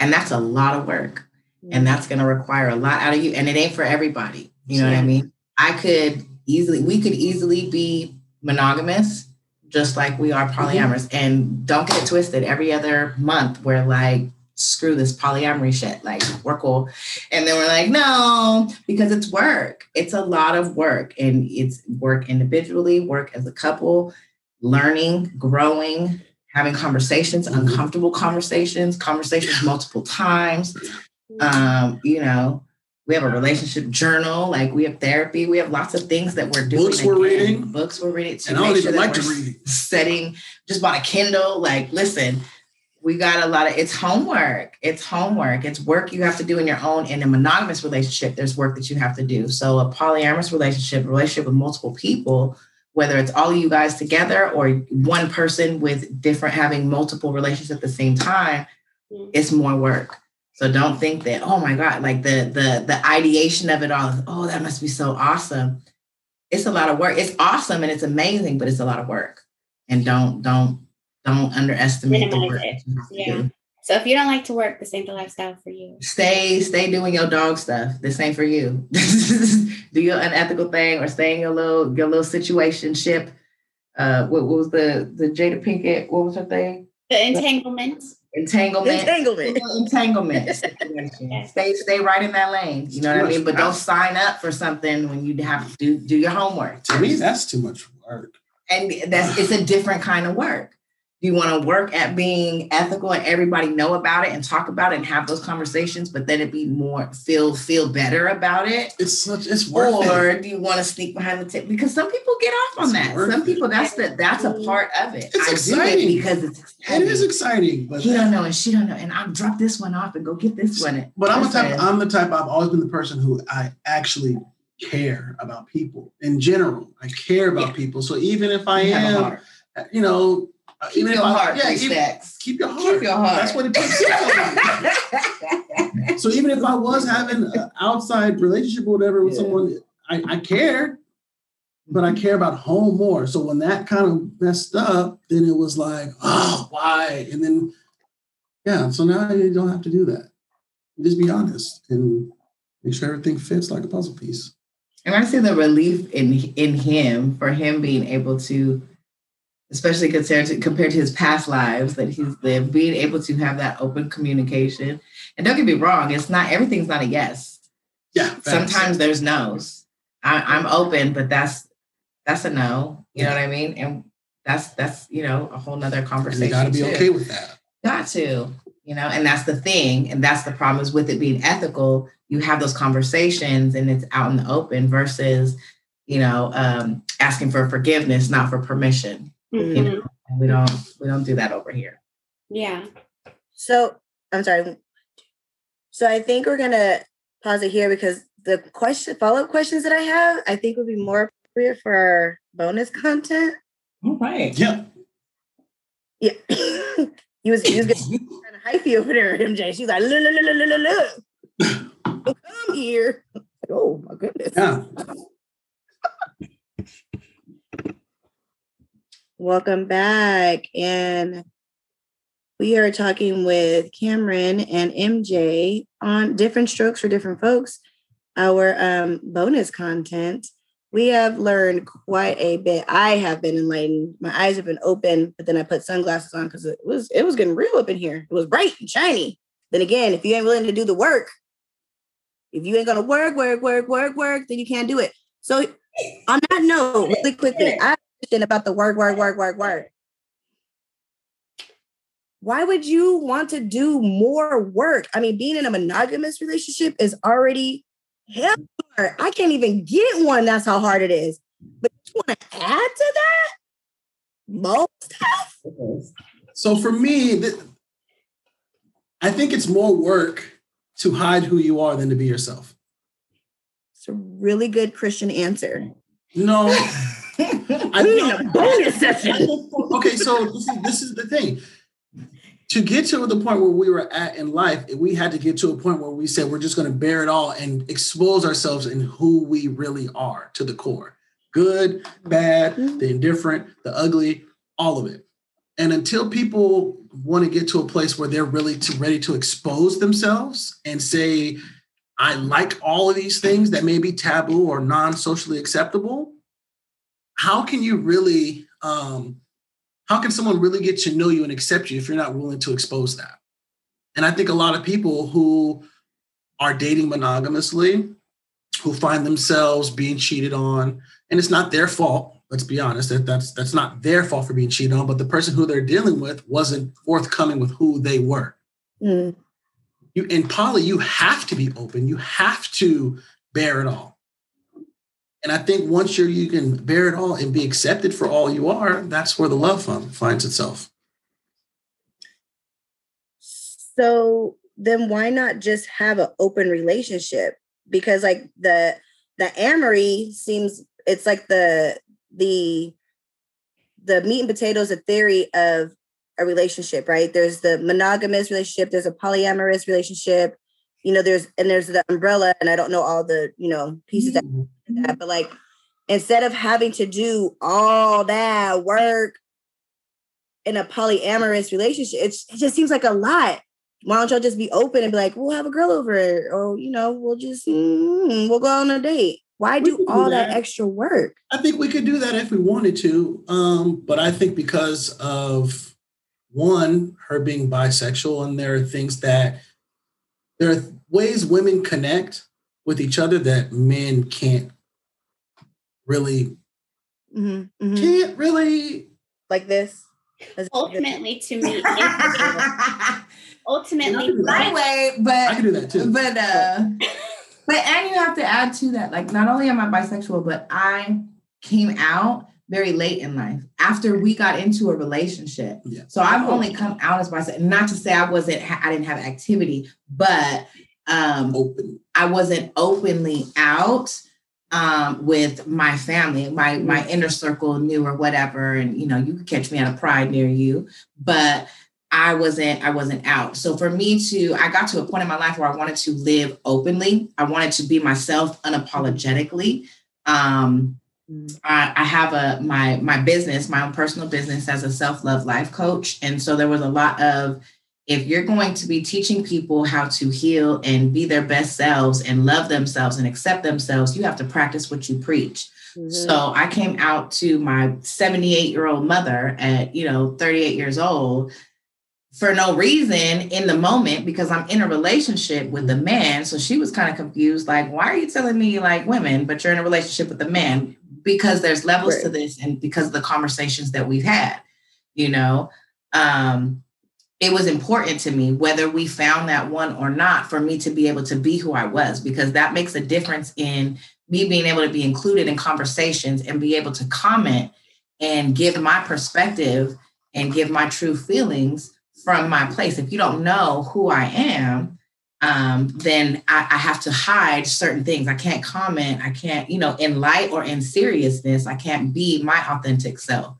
and that's a lot of work and that's going to require a lot out of you and it ain't for everybody you know yeah. what i mean i could easily we could easily be monogamous just like we are polyamorous mm-hmm. and don't get it twisted every other month we're like screw this polyamory shit. Like, we're cool. And then we're like, no, because it's work. It's a lot of work. And it's work individually, work as a couple, learning, growing, having conversations, mm-hmm. uncomfortable conversations, conversations multiple times. Um, you know, we have a relationship journal, like we have therapy, we have lots of things that we're doing. Books we're reading. Books we're reading. To and I don't even like to read. Setting, just bought a Kindle. Like, listen, we got a lot of it's homework it's homework it's work you have to do in your own in a monogamous relationship there's work that you have to do so a polyamorous relationship relationship with multiple people whether it's all of you guys together or one person with different having multiple relationships at the same time mm-hmm. it's more work so don't think that oh my god like the the the ideation of it all oh that must be so awesome it's a lot of work it's awesome and it's amazing but it's a lot of work and don't don't don't underestimate the work. Yeah. So if you don't like to work, this ain't the lifestyle for you. Stay, stay doing your dog stuff. This ain't for you. Do your unethical thing or stay in your little your little situation ship. Uh, what, what was the the Jada Pinkett? What was her thing? The entanglement. Entanglement. Entanglement. Entanglement. yes. Stay stay right in that lane. You know what I mean? But don't sign up for something when you have to do do your homework. To me, that's too much work. And that's it's a different kind of work you want to work at being ethical and everybody know about it and talk about it and have those conversations, but then it be more feel feel better about it? It's such it's worth or it. do you want to sneak behind the table? Because some people get off on it's that. Some people that's the that's a part of it. It's I exciting it because it's exciting. it is exciting. But he don't know and she don't know, and I'll drop this one off and go get this one. But I'm the type. I'm the type. I've always been the person who I actually care about people in general. I care about yeah. people. So even if I you am, you know, Uh, keep your heart, yeah, keep, keep, your heart. Keep your heart. That's what it puts. so even if I was having an outside relationship or whatever with yeah. someone, I, I cared, but I care about home more. So when that kind of messed up, then it was like, oh, why? And then, yeah. So now you don't have to do that. Just be honest and make sure everything fits like a puzzle piece. And I see the relief in in him for him being able to especially compared to compared to his past lives that he's lived, being able to have that open communication. And don't get me wrong, it's not everything's not a yes. Yeah. Sometimes there's no's. I, I'm open, but that's that's a no. You know what I mean? And that's that's you know a whole nother And conversation. got to be too. okay with that. Got to, you know, and that's the thing. And that's the problem is with it being ethical, you have those conversations and it's out in the open versus, you know, um, asking for forgiveness, not for permission. You Mhm. know, and we don't we don't do that over here. Yeah. So I'm sorry. So I think we're gonna pause it here because the question follow-up questions that I have, I think would be more appropriate for our bonus content. All right. Yeah. Yeah. he was he was getting kind of hypey over there, MJ. She's like, look, look, look, look, look, look. Look, Come here. Oh my goodness. Yeah. Welcome back. And we are talking with Cameron and MJ on different strokes for different folks. Our um, bonus content. We have learned quite a bit. I have been enlightened. My eyes have been open, but then I put sunglasses on because it was it was getting real up in here. It was bright and shiny. Then again, if you ain't willing to do the work, if you ain't gonna work, work, work, work, work, then you can't do it. So on that note, really quickly, I about the work, work, work, work, work. Why would you want to do more work? I mean, being in a monogamous relationship is already hell hard. I can't even get one. That's how hard it is. But you want to add to that? More stuff? So for me, th- I think it's more work to hide who you are than to be yourself. It's a really good Christian answer. No. I a bonus session. okay, so this is this is the thing. To get to the point where we were at in life, we had to get to a point where we said we're just going to bear it all and expose ourselves in who we really are to the core. Good, bad, the indifferent, the ugly, all of it. And until people want to get to a place where they're really to, ready to expose themselves and say, I like all of these things that may be taboo or non-socially acceptable, how can you really um, how can someone really get to know you and accept you if you're not willing to expose that? And i think a lot of people who are dating monogamously who find themselves being cheated on and it's not their fault let's be honest that that's that's not their fault for being cheated on but the person who they're dealing with wasn't forthcoming with who they were. Mm, you in poly you have to be open. You have to bear it all and i think once you're you can bear it all and be accepted for all you are that's where the love fun finds itself So then why not just have an open relationship? Because like the the amory seems it's like the the the meat and potatoes of theory of a relationship, right? There's the monogamous relationship, there's a polyamorous relationship, you know, there's and there's the umbrella, and I don't know all the, you know, pieces that, mm-hmm. That but like instead of having to do all that work in a polyamorous relationship, it's, it just seems like a lot. Why don't y'all just be open and be like, we'll have a girl over, or you know, we'll just mm, we'll go on a date. Why do all that that. extra work? i think we could do that if we wanted to um, but i think because of one her being bisexual and there are things that there are ways women connect with each other that men can't really Mhm, mhm. can't really Like this. As- Ultimately, to me, ultimately, My way, but i can do that too but uh but and you have to add to that like not only am i bisexual but i came out very late in life after we got into a relationship Yeah. so i've only come out as bisexual not to say i wasn't i didn't have activity but um open i wasn't openly out um with my family my my inner circle knew or whatever and you know you could catch me at a pride near you but I wasn't I wasn't out. So for me to I got to a point in my life where I wanted to live openly. I wanted to be myself unapologetically. Um Mm. I, I have a my my business, my own personal business as a self-love life coach. And so there was a lot of if you're going to be teaching people how to heal and be their best selves and love themselves and accept themselves, you have to practice what you preach. Mhm. So I came out to my 78 year old mother at, you know, 38 years old, for no reason in the moment because I'm in a relationship with the man. So she was kind of confused, like, why are you telling me like women, but you're in a relationship with the man? Because there's levels right. to this and because of the conversations that we've had, you know. Um, it was important to me whether we found that one or not for me to be able to be who I was because that makes a difference in me being able to be included in conversations and be able to comment and give my perspective and give my true feelings from my place. If you don't know who I am, um, then I, I, have to hide certain things. I can't comment. I can't, you know, in light or in seriousness, I can't be my authentic self.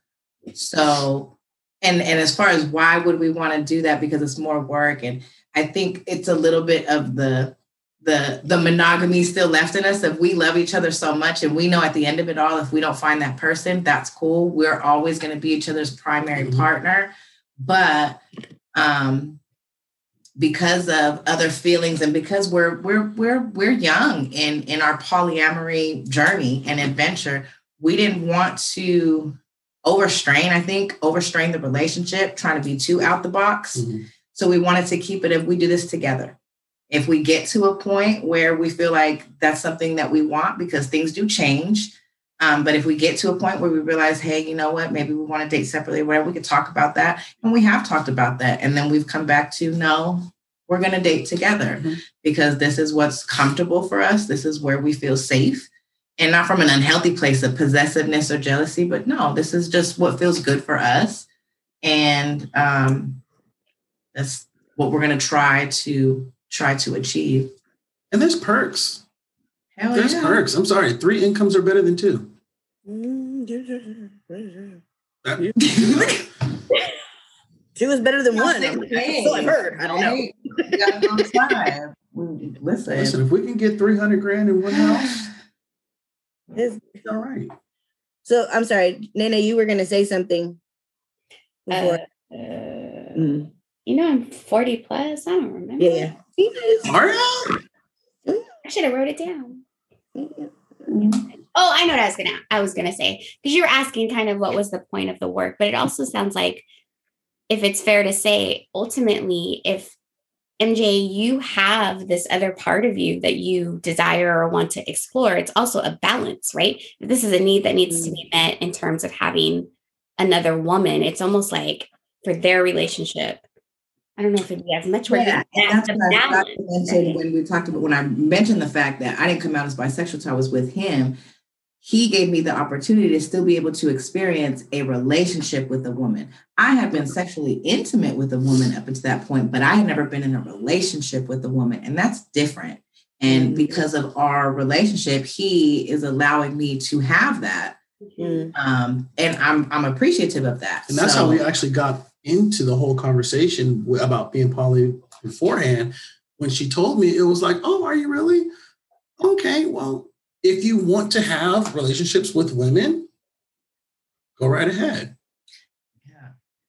So, and and as far as why would we want to do that? Because it's more work, and I think it's a little bit of the the the monogamy still left in us. If we love each other so much, and we know at the end of it all, if we don't find that person, that's cool. We're always going to be each other's primary mm-hmm. partner. But um, because of other feelings and because we're we're we're we're young in in our polyamory journey and adventure we didn't want to overstrain i think overstrain the relationship trying to be too out the box mm-hmm. so we wanted to keep it if we do this together if we get to a point where we feel like that's something that we want because things do change um, but if we get to a point where we realize, hey, you know what, maybe we want to date separately, whatever, we could talk about that. And we have talked about that. And then we've come back to no, we're going to date together mm-hmm. because this is what's comfortable for us. This is where we feel safe. And not from an unhealthy place of possessiveness or jealousy, but no, this is just what feels good for us. And um, that's what we're going to try to try to achieve. And there's perks Hell There's yeah. perks. I'm sorry. Three incomes are better than two. two is better than one. So I've heard. I don't know. Listen. Listen, if we can get 300 grand in one house, it's, it's all right. So I'm sorry, Nana, you were going to say something. Uh, uh, mm. You know, I'm 40 plus. I don't remember. Yeah. yeah. Are? I should have wrote it down. Oh, I know what I was gonna I was gonna say because you were asking kind of what was the point of the work, but it also sounds like if it's fair to say, ultimately, if MJ, you have this other part of you that you desire or want to explore, it's also a balance, right? This is a need that needs to be mm. met in terms of having another woman. It's almost like for their relationship, I don't know if it'd be as much work. Yeah, that's what I mentioned when we talked about when I mentioned the fact that I didn't come out as bisexual until I was with him. He gave me the opportunity to still be able to experience a relationship with a woman. I have been sexually intimate with a woman up until that point, but I had never been in a relationship with a woman, and that's different. And mm-hmm. because of our relationship, he is allowing me to have that. Mm-hmm. Um, and I'm I'm appreciative of that. And that's so, how we actually got into the whole conversation about being poly beforehand, when she told me, it was like, oh, are you really? Okay, well, if you want to have relationships with women, go right ahead. Yeah.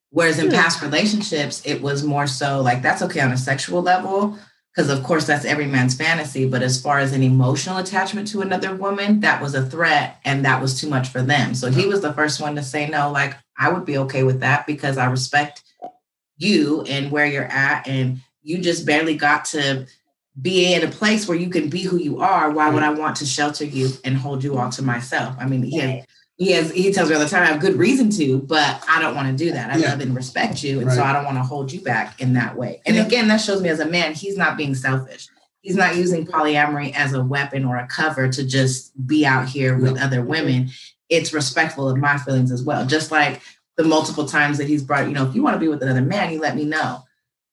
Whereas in past relationships, it was more so like that's okay on a sexual level, because of course that's every man's fantasy. But as far as an emotional attachment to another woman, that was a threat and that was too much for them. So he was the first one to say no, like, I would be okay with that because I respect you and where you're at. And you just barely got to be in a place where you can be who you are. Why would mm. I want to shelter you and hold you all to myself? I mean, he has, he has, he tells me all the time, I have good reason to, but I don't want to do that. I yeah. love and respect you. And right. so I don't want to hold you back in that way. And yeah. again, that shows me as a man, he's not being selfish. He's not using polyamory as a weapon or a cover to just be out here with no. other women it's respectful of my feelings as well. Just like the multiple times that he's brought, you know, if you want to be with another man, you let me know.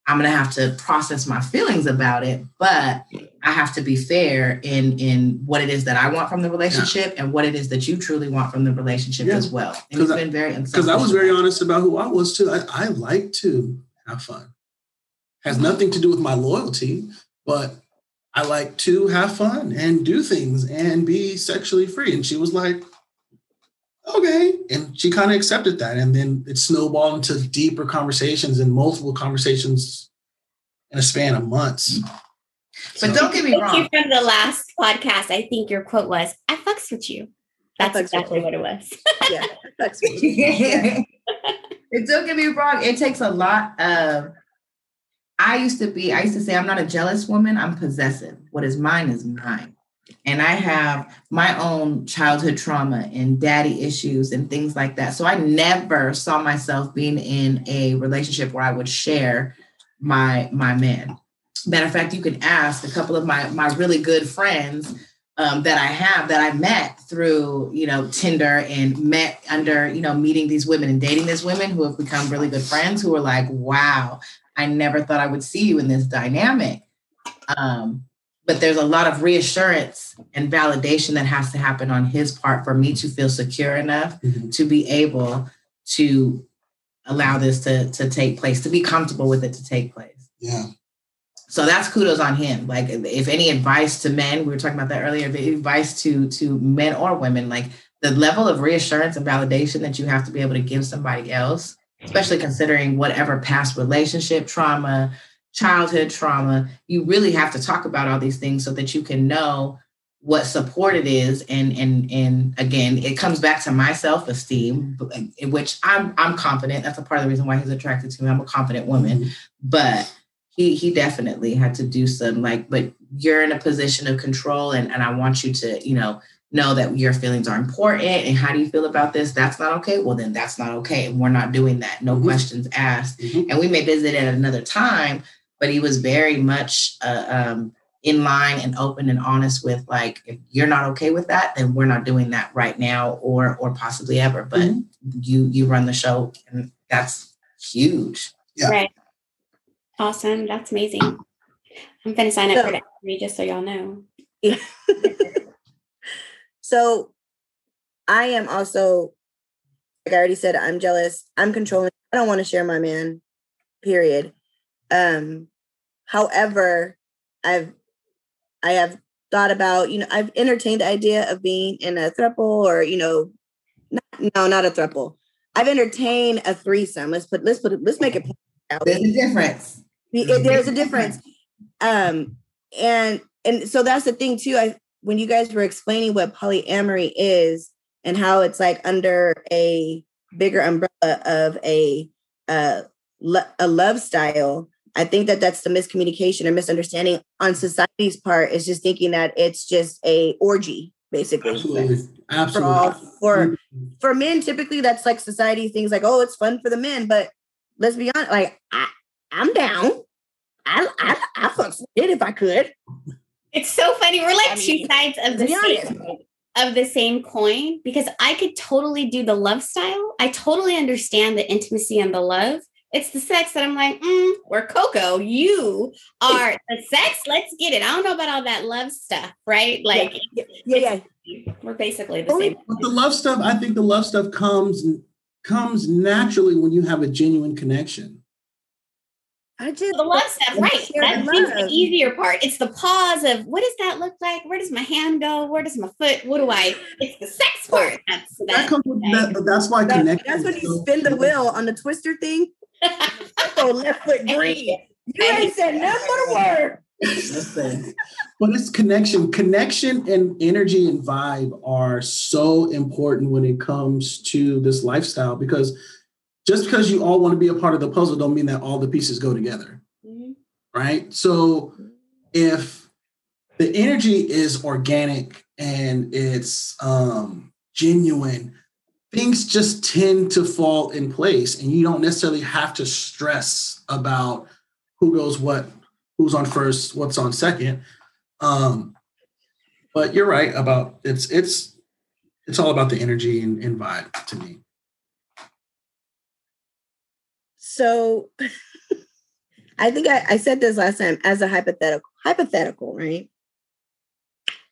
I'm gonna have to process my feelings about it, but I have to be fair in in what it is that I want from the relationship yeah. and what it is that you truly want from the relationship yeah. as well. And it's been very because I was very honest about who I was too. I, I like to have fun. Has mm-hmm. nothing to do with my loyalty, but I like to have fun and do things and be sexually free. And she was like, okay. And she kind of accepted that. And then it snowballed into deeper conversations and multiple conversations in a span of months. So, but don't get me wrong. from the last podcast, I think your quote was, I fucks with you. That's exactly what it was. yeah, fucks with you. and don't get me wrong, it takes a lot of I used to be, I used to say, I'm not a jealous woman, I'm possessive. What is mine is mine. And I have my own childhood trauma and daddy issues and things like that. So I never saw myself being in a relationship where I would share my my man. Matter of fact, you can ask a couple of my my really good friends um, that I have that I met through, you know, Tinder and met under, you know, meeting these women and dating these women who have become really good friends who are like, wow, I never thought I would see you in this dynamic. Um, but there's a lot of reassurance and validation that has to happen on his part for me to feel secure enough mm-hmm. to be able to allow this to, to take place, to be comfortable with it to take place. Yeah. So that's kudos on him. Like if any advice to men, we were talking about that earlier, advice to to men or women, like the level of reassurance and validation that you have to be able to give somebody else, especially considering whatever past relationship trauma, childhood trauma, you really have to talk about all these things so that you can know what support it is. And and and again it comes back to my self-esteem which i'm i'm confident. That's a part of the reason why he's attracted to me. I'm a confident woman. Mm-hmm. but he he definitely had to do some like but you're in a position of control and, and i want you to you know know that your feelings are important and how do you feel about this? That's not okay? Well then that's not okay and we're not doing that. No mm-hmm. questions asked. Mm-hmm. and we may visit at another time but he was very much uh, um, in line and open and honest with like if you're not okay with that then we're not doing that right now or or possibly ever but mm-hmm. you you run the show and that's huge yeah. right Awesome. That's amazing. I'm going to sign up so, for that just so y'all know. Yeah. so I am also, like I already said, I'm jealous. I'm controlling. I don't want to share my man, period. Um, however, I've, I have thought about, you know, I've entertained the idea of being in a throuple or, you know, not, no, not a throuple. I've entertained a threesome. Let's put, let's put, it, let's make it. There's a difference. There's a difference. Um, and and so that's the thing too. I when you guys were explaining what polyamory is and how it's like under a bigger umbrella of a uh, a love style, I think that that's the miscommunication or misunderstanding on society's part is just thinking that it's just a orgy, basically. Absolutely. Absolutely. For, all, for, mm-hmm. for men, typically that's like society things like, oh, it's fun for the men. But let's be honest, like I, I'm down. I I I fuck it if I could. It's so funny. We're like I two mean, sides of the same of the same coin because I could totally do the love style. I totally understand the intimacy and the love. It's the sex that I'm like, mm, we're Coco. You are the sex. Let's get it. I don't know about all that love stuff, right? Like, yeah, yeah. yeah. we're basically the same. But the love stuff, I think the love stuff comes comes naturally when you have a genuine connection. I just the love stuff, right? That seems the easier part. It's the pause of what does that look like? Where does my hand go? Where does my foot? What do I? It's the sex part. That's that, that comes with that, but that's why that, connection. That's when you spin the wheel on the twister thing. Oh, left foot green. You ain't said nothing but a word. Listen, but it's connection. Connection and energy and vibe are so important when it comes to this lifestyle because just because you all want to be a part of the puzzle don't mean that all the pieces go together mm-hmm. right so if the energy is organic and it's um, genuine things just tend to fall in place and you don't necessarily have to stress about who goes what who's on first what's on second um, but you're right about it's it's it's all about the energy and, and vibe to me So I think I, I said this last time as a hypothetical, hypothetical, right?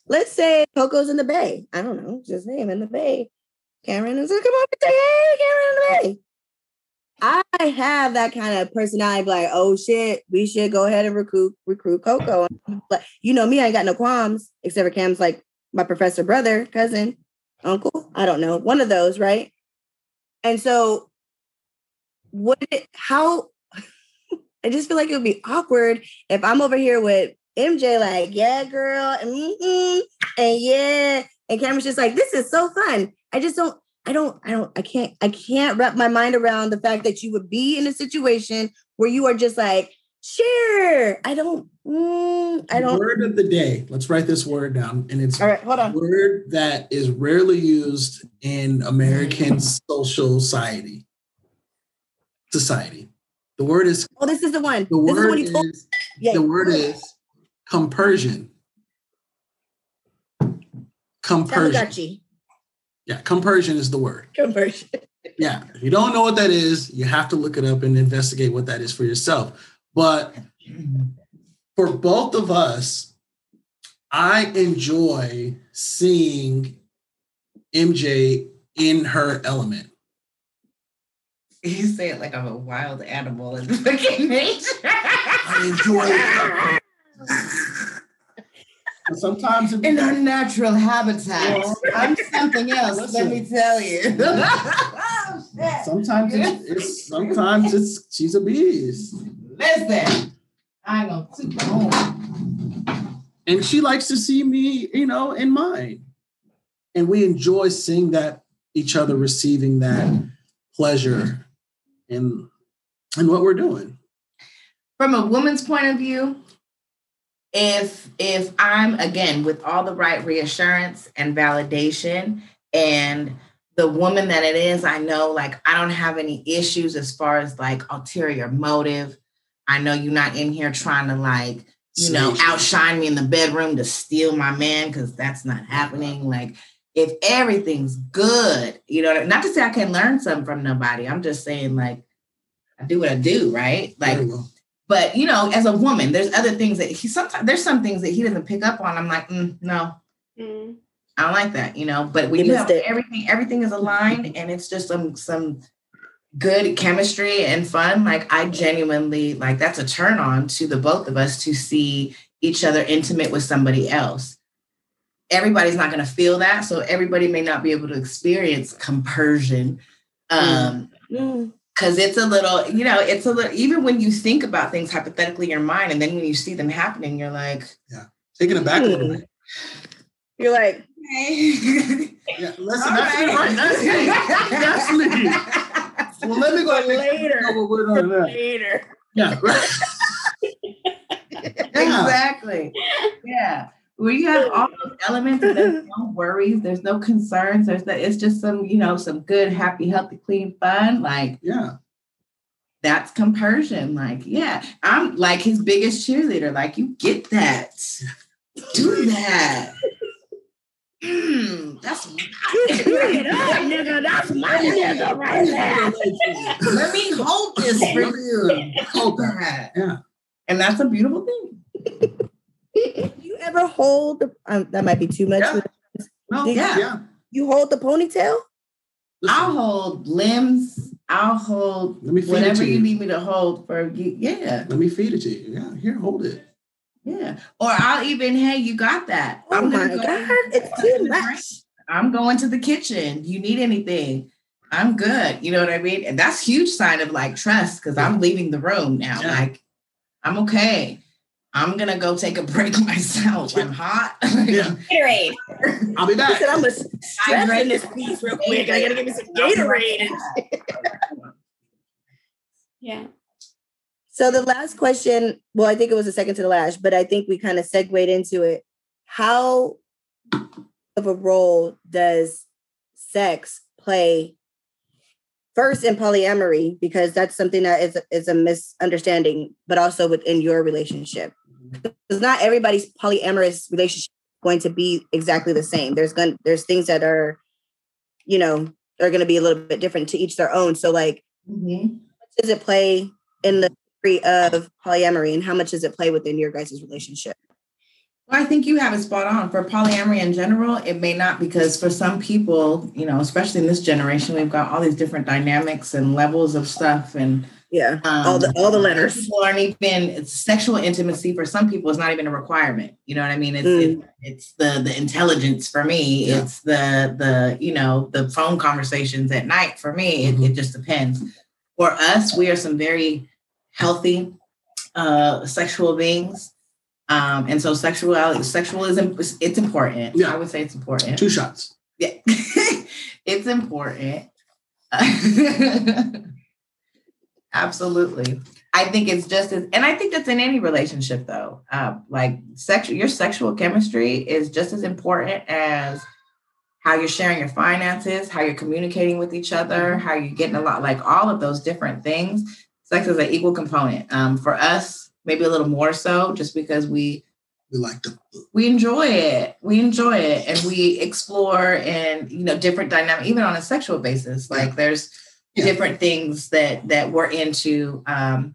Let's say Coco's in the Bay. I don't know, just name in the Bay. Cameron is like, come over and say, hey, the I have that kind of personality, like, oh shit, we should go ahead and recruit recruit Coco. But you know me, I ain't got no qualms, except for Cam's like my professor brother, cousin, uncle. I don't know, one of those, right? And so what? it how I just feel like it would be awkward if I'm over here with MJ, like, yeah, girl, mm-hmm, and yeah, and Cameron's just like, this is so fun. I just don't, I don't, I don't, I can't, I can't wrap my mind around the fact that you would be in a situation where you are just like, Share. I don't. Mm, I don't. Word of the day. Let's write this word down, and it's All right, hold a on. word that is rarely used in American social society. Society. The word is Oh, this is the one. the this is word told. is Yeah. the word is compersion. Compersion. Tamagotchi. Yeah, compersion is the word. Conversion. Yeah. If you don't know what that is, you have to look it up and investigate what that is for yourself. But for both of us, I enjoy seeing MJ in her element. You say it like I'm a wild animal in fucking nature. I enjoy it. Sometimes it, in our natural habitat. Well, I'm something else, let me tell you. Oh, sometimes it's, it's sometimes it's she's a beast. Listen, I ain't gonna toot my horn. and she likes to see me, you know, in mine. And we enjoy seeing that each other receiving that pleasure in in what we're doing. From a woman's point of view, if if I'm again with all the right reassurance and validation and the woman that it is, I know like I don't have any issues as far as like ulterior motive. I know you're not in here trying to like you know, outshine me in the bedroom to steal my man because that's not happening. Like, if everything's good, you know, not to say I can learn something from nobody. I'm just saying, like, I do what I do, right? Like, There we go. But you know, as a woman, there's other things that he sometimes there's some things that he doesn't pick up on. I'm like, mm, no, Mm. I don't like that, you know. But when You you have it. everything, everything is aligned, and it's just some some good chemistry and fun. Like I genuinely like that's a turn on to the both of us to see each other intimate with somebody else. Everybody's not going to feel that, so everybody may not be able to experience compersion. Um, Mm. Because it's a little, you know, it's a little. Even when you think about things hypothetically in your mind, and then when you see them happening, you're like, Yeah, Taking it back a little hmm. bit. You're like, okay. Yeah, listen, that's it right. That's it. That's. Well, let me go ahead Later. what we're doing now. later. Yeah, right. exactly. Yeah. When you have all those elements and there's no worries, there's no concerns, there's no, it's just some, you know, some good, happy, healthy, clean fun. Like Yeah. that's compersion. Like, yeah, I'm like his biggest cheerleader. Like, you get that. Do that. Mm, that's Period. Oh, nigga, that's my nigga right there. Let me hold this for you. Hold that. Yeah. And that's a beautiful thing. You ever hold the, um, that might be too much. Yeah. No, Yeah. yeah. You hold the ponytail? Listen, I'll hold limbs. I'll hold let me feed it whatever to you you. need me to hold for you. Yeah. Let me feed it to you. Yeah, here, hold it. Yeah. Or I'll even, hey, you got that. Oh gonna my go- God, it's too much. I'm going to the kitchen. You need anything? I'm good. You know what I mean? And that's huge sign of like trust because I'm leaving the room now. Yeah. Like, I'm okay. I'm gonna go take a break myself. I'm hot. Yeah. Gatorade. I'll be I back. said, I'm going to strengthen this piece real quick. I got to give me some Gatorade. Yeah. So the last question, well, I think it was the second to the last, but I think we kind of segued into it. How of a role does sex play first in polyamory? Because that's something that is is a misunderstanding, but also within your relationship. Because not everybody's polyamorous relationship is going to be exactly the same. There's going there's things that are, you know, are going to be a little bit different to each their own. So like Mhm. does it play in the degree of polyamory and how much does it play within your guys' relationship? Well, I think you have it spot on. For polyamory in general, it may not because for some people, you know, especially in this generation, we've got all these different dynamics and levels of stuff and Yeah. um, all the all the letters. People aren't even it's sexual intimacy for some people is not even a requirement. You know what I mean? It's Mm. it, it's the the intelligence for me. Yeah. It's the the you know the phone conversations at night for me. It, it just depends. For us, we are some very healthy uh sexual beings. Um, and so sexuality, sexualism, is- it's important. Yeah. I would say it's important. Two shots. Yeah, it's important. Absolutely. I think it's just as, and I think that's in any relationship though. Uh, like sexual, your sexual chemistry is just as important as how you're sharing your finances, how you're communicating with each other, how you're getting a lot, like all of those different things. Sex is an equal component. Um, for us, maybe a little more so, just because we we like to we enjoy it. We enjoy it, and we explore and you know different dynamic, even on a sexual basis. Like there's yeah. different things that that we're into. Um,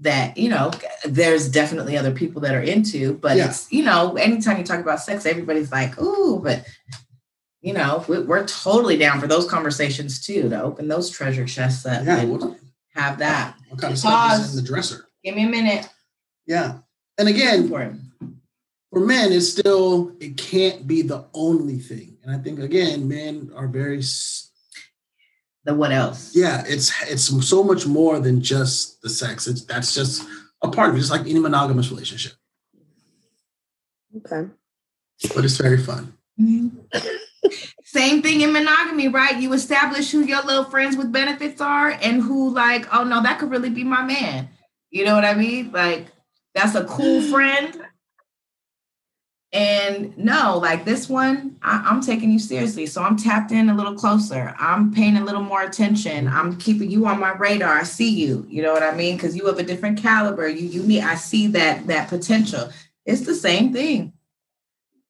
that you know there's definitely other people that are into but yeah. it's you know anytime you talk about sex everybody's like ooh but you know, we're totally down for those conversations too, to open those treasure chests up yeah, and have that. What kind of stuff is in the dresser? Give me a minute. Yeah. And again, for men, it's still, it can't be the only thing. And I think, again, men are very. The what else? Yeah, it's it's so much more than just the sex. It's that's just a part of it, just like any monogamous relationship. Okay. But it's very fun. Mm-hmm. Same thing in monogamy, right? You establish who your little friends with benefits are and who, like, oh no, that could really be my man. You know what I mean? Like, that's a cool friend. And no, like this one, I, am taking you seriously. So I'm tapped in a little closer. I'm paying a little more attention. I'm keeping you on my radar. I see you. You know what I mean? Because you have a different caliber. You you need. I see that that potential. It's the same thing.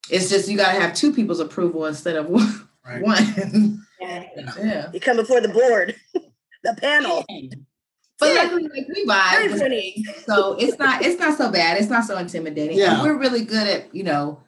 It's just you got to have two people's approval instead of one. Right. One. Yeah. yeah. You come before the board, the panel. But yeah. luckily, like we vibe. So it's not it's not so bad. It's not so intimidating. Yeah. And we're really good at, you know,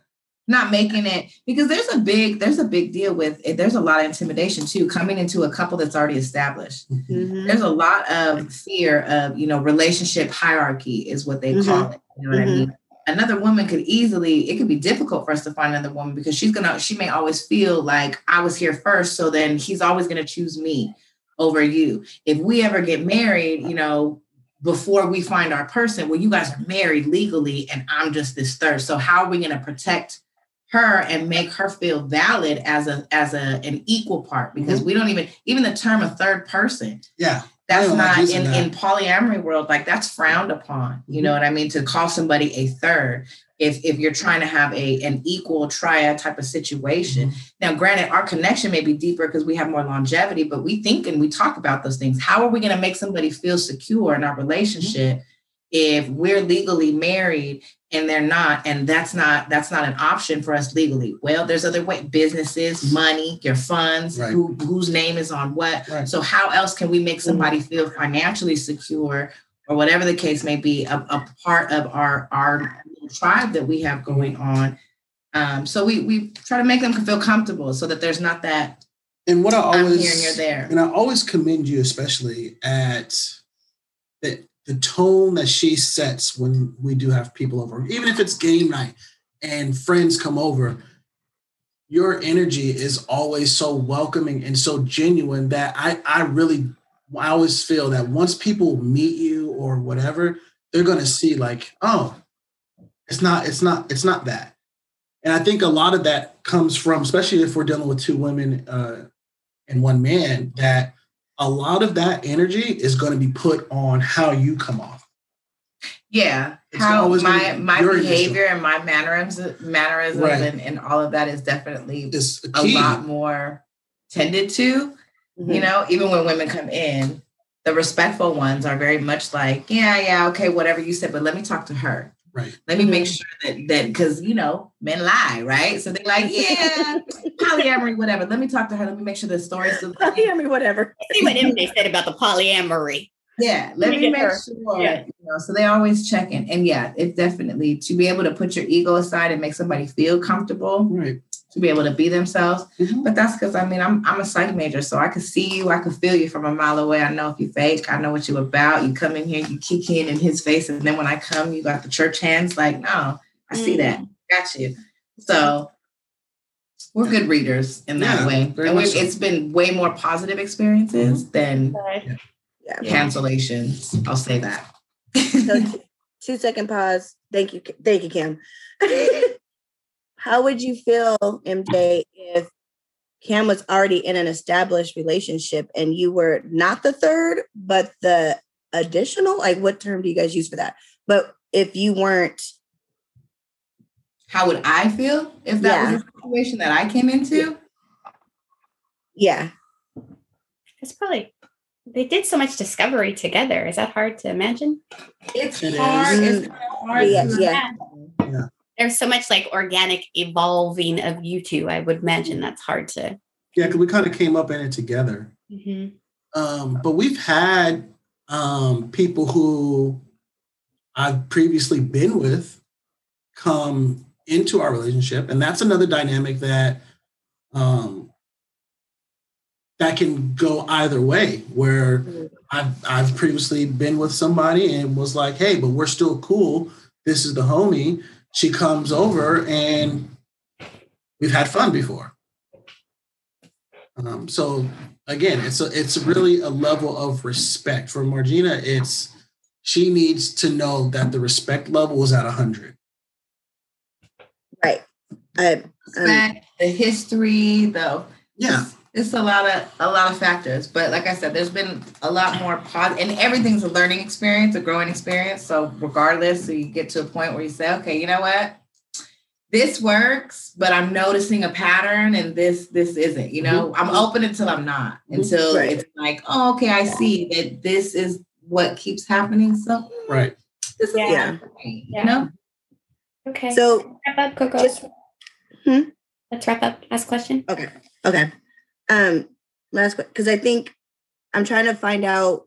not making it because there's a big there's a big deal with it. There's a lot of intimidation too coming into a couple that's already established. Mm-hmm. There's a lot of fear of, you know, relationship hierarchy is what they mm-hmm. call it. You know what mm-hmm. I mean? another woman could easily it could be difficult for us to find another woman because she's gonna she may always feel like i was here first so then he's always gonna choose me over you if we ever get married you know before we find our person well you guys are married legally and i'm just this third so how are we going to protect her and make her feel valid as a as a an equal part because mm-hmm. we don't even even the term a third person yeah that's not in, that. in polyamory world like that's frowned upon you know mm-hmm. what i mean to call somebody a third if if you're trying to have a an equal triad type of situation mm-hmm. now granted our connection may be deeper because we have more longevity but we think and we talk about those things how are we going to make somebody feel secure in our relationship if we're legally married and they're not and that's not that's not an option for us legally well there's other way businesses money your funds right. who, whose name is on what right. so how else can we make somebody feel financially secure or whatever the case may be a, a part of our our tribe that we have going on. Um, so we we try to make them feel comfortable so that there's not that and what i always I'm here and you're there. and i always commend you especially at that the tone that she sets when we do have people over, even if it's game night and friends come over, your energy is always so welcoming and so genuine that I, I really I always feel that once people meet you or whatever, they're gonna see like, oh, it's not, it's not, it's not that. And I think a lot of that comes from, especially if we're dealing with two women uh, and one man, that a lot of that energy is going to be put on how you come off. Yeah, it's how my my behavior and my mannerisms, mannerisms right. and, and all of that is definitely a, a, lot more tended to. Mm-hmm. You know, even when women come in, the respectful ones are very much like, yeah, yeah, okay, whatever you said, but let me talk to her. Right. Let me make mm-hmm. sure that that because you know men lie, right? So they're like, yeah, polyamory, whatever. Let me talk to her. Let me make sure the story's still polyamory, whatever. See what Emily said about the polyamory. Yeah, let, let me, make her. sure. Yeah. You know, so they always check in, and yeah, it's definitely to be able to put your ego aside and make somebody feel comfortable. Right to be able to be themselves. Mm-hmm. But that's because I mean I'm I'm a psych major, so I can see you, I can feel you from a mile away. I know if you fake, I know what you're about. You come in here, you kick in in his face, and then when I come, you got the church hands. Like, no, I see mm-hmm. that. Got you. So we're good readers in that yeah, way. And so. it's been way more positive experiences mm-hmm. than yeah. cancellations. I'll say that. so, two second pause. Thank you. Thank you, Kim. How would you feel, MJ, if Cam was already in an established relationship and you were not the third, but the additional? Like, what term do you guys use for that? But if you weren't, How would I feel if that Yeah. was a situation that I came into? yeah, It's probably they did so much discovery together. Is that hard to imagine? It's It hard. is. It's kind of hard. Yeah, to yeah. There's so much like organic evolving of you two. I would imagine that's hard to. Yeah, because we kind of came up in it together. Um, but we've had um, people who I've previously been with come into our relationship, and that's another dynamic that um, that can go either way. Where I've I've previously been with somebody and was like, "Hey, but we're still cool. This is the homie." She comes over, and we've had fun before. Um, so again, it's a, it's really a level of respect for Margina. It's she needs to know that the respect level is at hundred. right. I, um, Respect, the history, though. Yeah, It's a lot of a lot of factors, but like I said, there's been a lot more positive, and everything's a learning experience, a growing experience. So regardless, so you get to a point where you say, okay, you know what, this works, but I'm noticing a pattern, and this this isn't. You know, I'm open until I'm not, until Right. it's like, oh, okay, I see that this is what keeps happening. So right. this is Yeah. yeah. you know. Okay. so wrap up, Coco. just Hmm? Let's wrap up. Ask question. Okay. Okay. Um, last because I think I'm trying to find out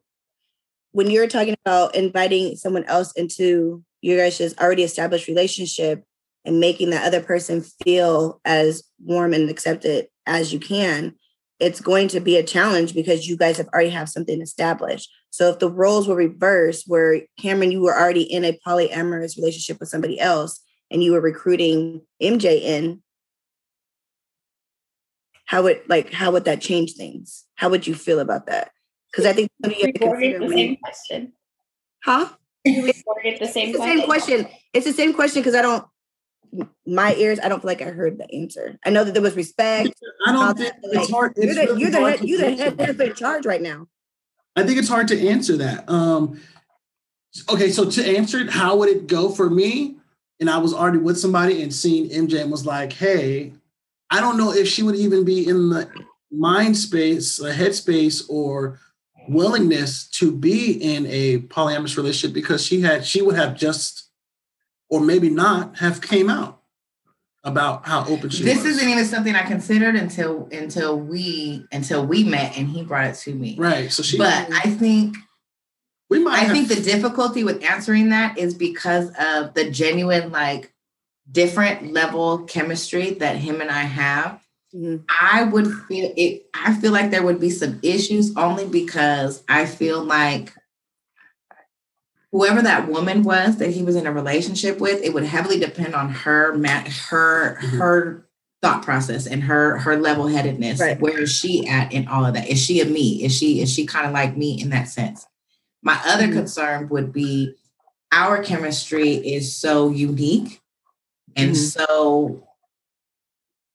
when you're talking about inviting someone else into your guys' already established relationship and making that other person feel as warm and accepted as you can, it's going to be a challenge because you guys have already have something established. So if the roles were reversed, where Cameron, you were already in a polyamorous relationship with somebody else and you were recruiting MJ in, how would like how would that change things? How would you feel about that? Because I think some of you have to consider the same question. huh? You reworded the same It's the question. same question. It's the same question because I don't my ears, I don't feel like I heard the answer. I know that there was respect. I don't think that, it's like, hard. You're the really you're the hard head, to you're the head that. head in charge right now. I think it's hard to answer that. Um, okay, so to answer it, how would it go for me? And I was already with somebody and seeing MJ and was like, hey, I don't know if she would even be in the mind space, the headspace, or willingness to be in a polyamorous relationship because she had she would have just or maybe not have came out about how open she This was. isn't even something I considered until until we until we met and he brought it to me. right. So she But I think we might I have, think the difficulty with answering that is because of the genuine like different level chemistry that him and I have. Mhm. I would feel it I feel like there would be some issues only because I feel like whoever that woman was that he was in a relationship with, it would heavily depend on her ma- her Mhm. her thought process and her her level headedness. Right. Where is she at in all of that? Is she a me? Is she is she kind of like me in that sense? My other Mhm. concern would be our chemistry is so unique and Mhm. so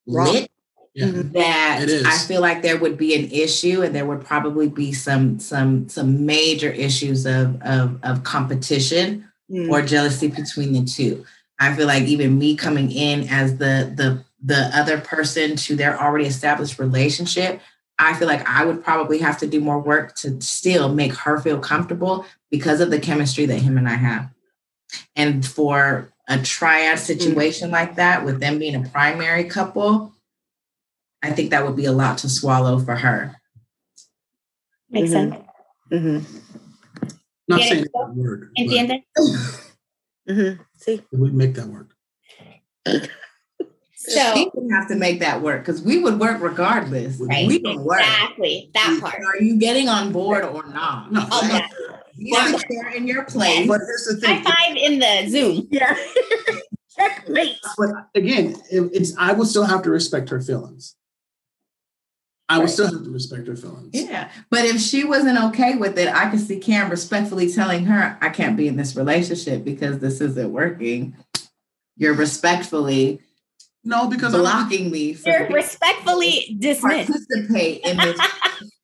lit yeah. That I feel like there would be an issue and there would probably be some some some major issues of of, of competition Mm. or jealousy between the two. I feel like even me coming in as the the the other person to their already established relationship, I feel like I would probably have to do more work to still make her feel comfortable because of the chemistry that him and I have. And for a triad situation like that, with them being a primary couple, I think that would be a lot to swallow for her. Makes Mhm. sense. Mhm. not saying that word. but Entiende? Mhm. See, We make that work. So she would have to make that work because we would work regardless. right, We would work. exactly that part. Are you getting on board or not? No. Oh, yeah. You sit there in your place. But here's the High thing. five in the Zoom. yeah. Checkmate. But again, it- it's I would still have to respect her feelings. I would Right. still have to respect her feelings. Yeah. But if she wasn't okay with it, I could see Cam respectfully telling her, I can't be in this relationship because this isn't working. You're respectfully No, because I'm blocking me from You're respectfully dismissed. participate in this.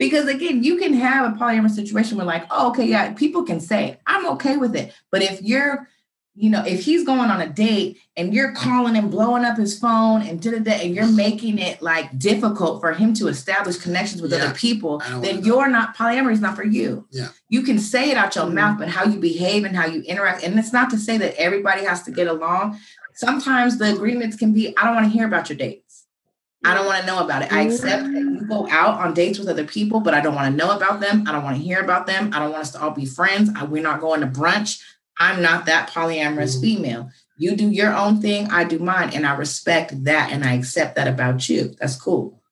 Because again, you can have a polyamorous situation where, like, oh, okay, yeah, people can say, I'm okay with it. But if you're, you know, if he's going on a date and you're calling and blowing up his phone and da da da, and you're making it like difficult for him to establish connections with Yeah, other people, then you're not polyamory is not for you. Yeah. You can say it out your Mhm. mouth, but how you behave and how you interact, and it's not to say that everybody has to get along. Sometimes the agreements can be, I don't want to hear about your dates. I don't want to know about it. I accept that you go out on dates with other people, but I don't want to know about them. I don't want to hear about them. I don't want us to all be friends. I, we're not going to brunch. I'm not that polyamorous Mhm. female. You do your own thing, I do mine, and I respect that and I accept that about you. That's cool.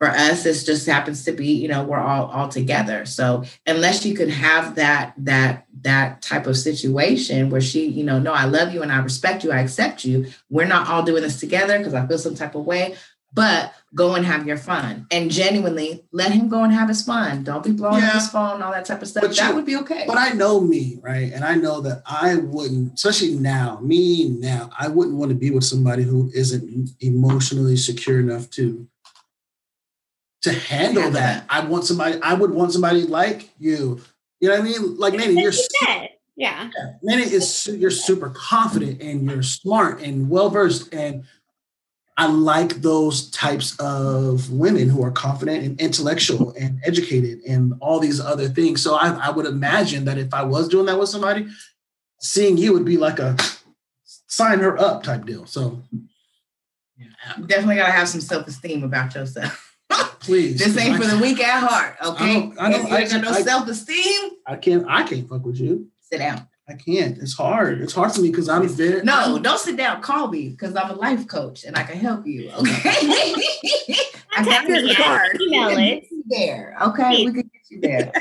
For us, this just happens to be, you know, we're all all together. So unless you could have that that that type of situation where she, you know, no, I love you and I respect you, I accept you. We're not all doing this together because I feel some type of way but go and have your fun and genuinely let him go and have his fun. Don't be blowing up Yeah. his phone, all that type of stuff. But that you- would be okay. But I know me, right? And I know that I wouldn't, especially now, me now, I wouldn't want to be with somebody who isn't emotionally secure enough to to handle Handle that. I want somebody, I would want somebody like you. You know what I mean? Like Nene, you're Like you su- said. Yeah. Nene is you're super confident and you're smart and well versed and I like those types of women who are confident and intellectual and educated and all these other things. So I, I would imagine that if I was doing that with somebody, seeing you would be like a sign her up type deal. So you definitely gotta have some self-esteem about yourself. please, this ain't for the weak at heart, okay? I don't- I don't- if you ain't got no self-esteem, I can't I can't fuck with you. sit down. I can't. It's hard. It's hard for me because I'm very No, don't sit down. Call me because I'm a life coach and I can help you. Okay. I got your card. email can it. get you there. Okay, we can get you there.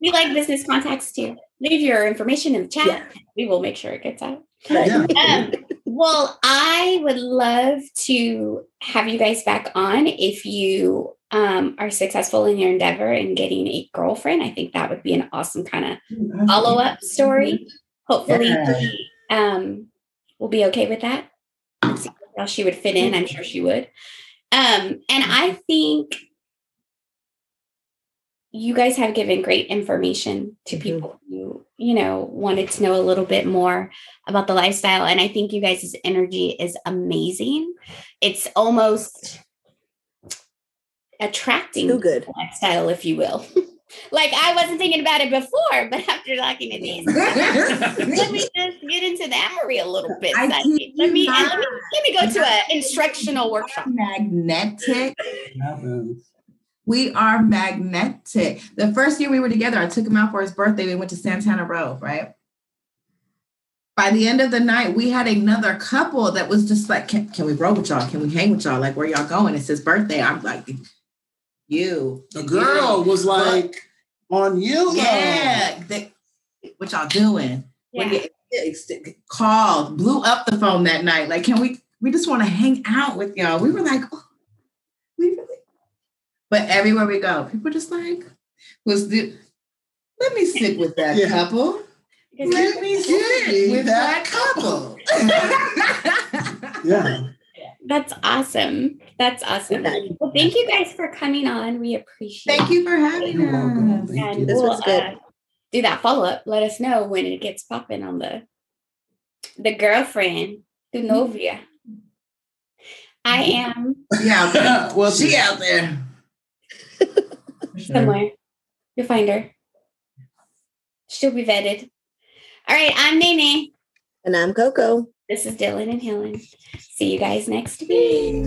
We like business contacts too. Leave your information in the chat. Yeah. We will make sure it gets out. Yeah. Um, well, I would love to have you guys back on if you um, are successful in your endeavor in getting a girlfriend. I think that would be an awesome kind of follow up story. Hopefully, Yeah. um, will be okay with that. How she would fit in. I'm sure she would. Um, and I think you guys have given great information to Mhm. people who, you know, wanted to know a little bit more about the lifestyle. And I think you guys' energy is amazing. It's almost attracting Too good. lifestyle, if you will. like I wasn't thinking about it before, but after talking to these, let me just get into the Amory a little bit. I Let me let me let me go to an instructional workshop. Magnetic. Happens. We are magnetic. The first year we were together, I took him out for his birthday. We went to Santana Row, right? By the end of the night, we had another couple that was just like, can, can we roll with y'all? Can we hang with y'all? Like, where y'all going? It's his birthday. I'm like, you. The girl was like on you. Yeah. They- what y'all doing? When Yeah. you called, blew up the phone that night. Like, can we? We just want to hang out with y'all. We were like, oh, we really. But everywhere we go, people just like, was the. Let me sit with that Yeah. couple. Because Let me sit me with that that couple. Yeah. That's awesome. That's awesome. Yeah. Well, thank you guys for coming on. We appreciate Thank you for having You're welcome. us. Thank and you. This we'll was good. uh, do that follow up. Let us know when it gets popping on the the girlfriend, the novia. I am Yeah, Yeah. Well, she out there. Somewhere. You'll find her. She'll be vetted. All right, I'm Nene. And I'm Coco. This is Dylan and Helen. See you guys next week.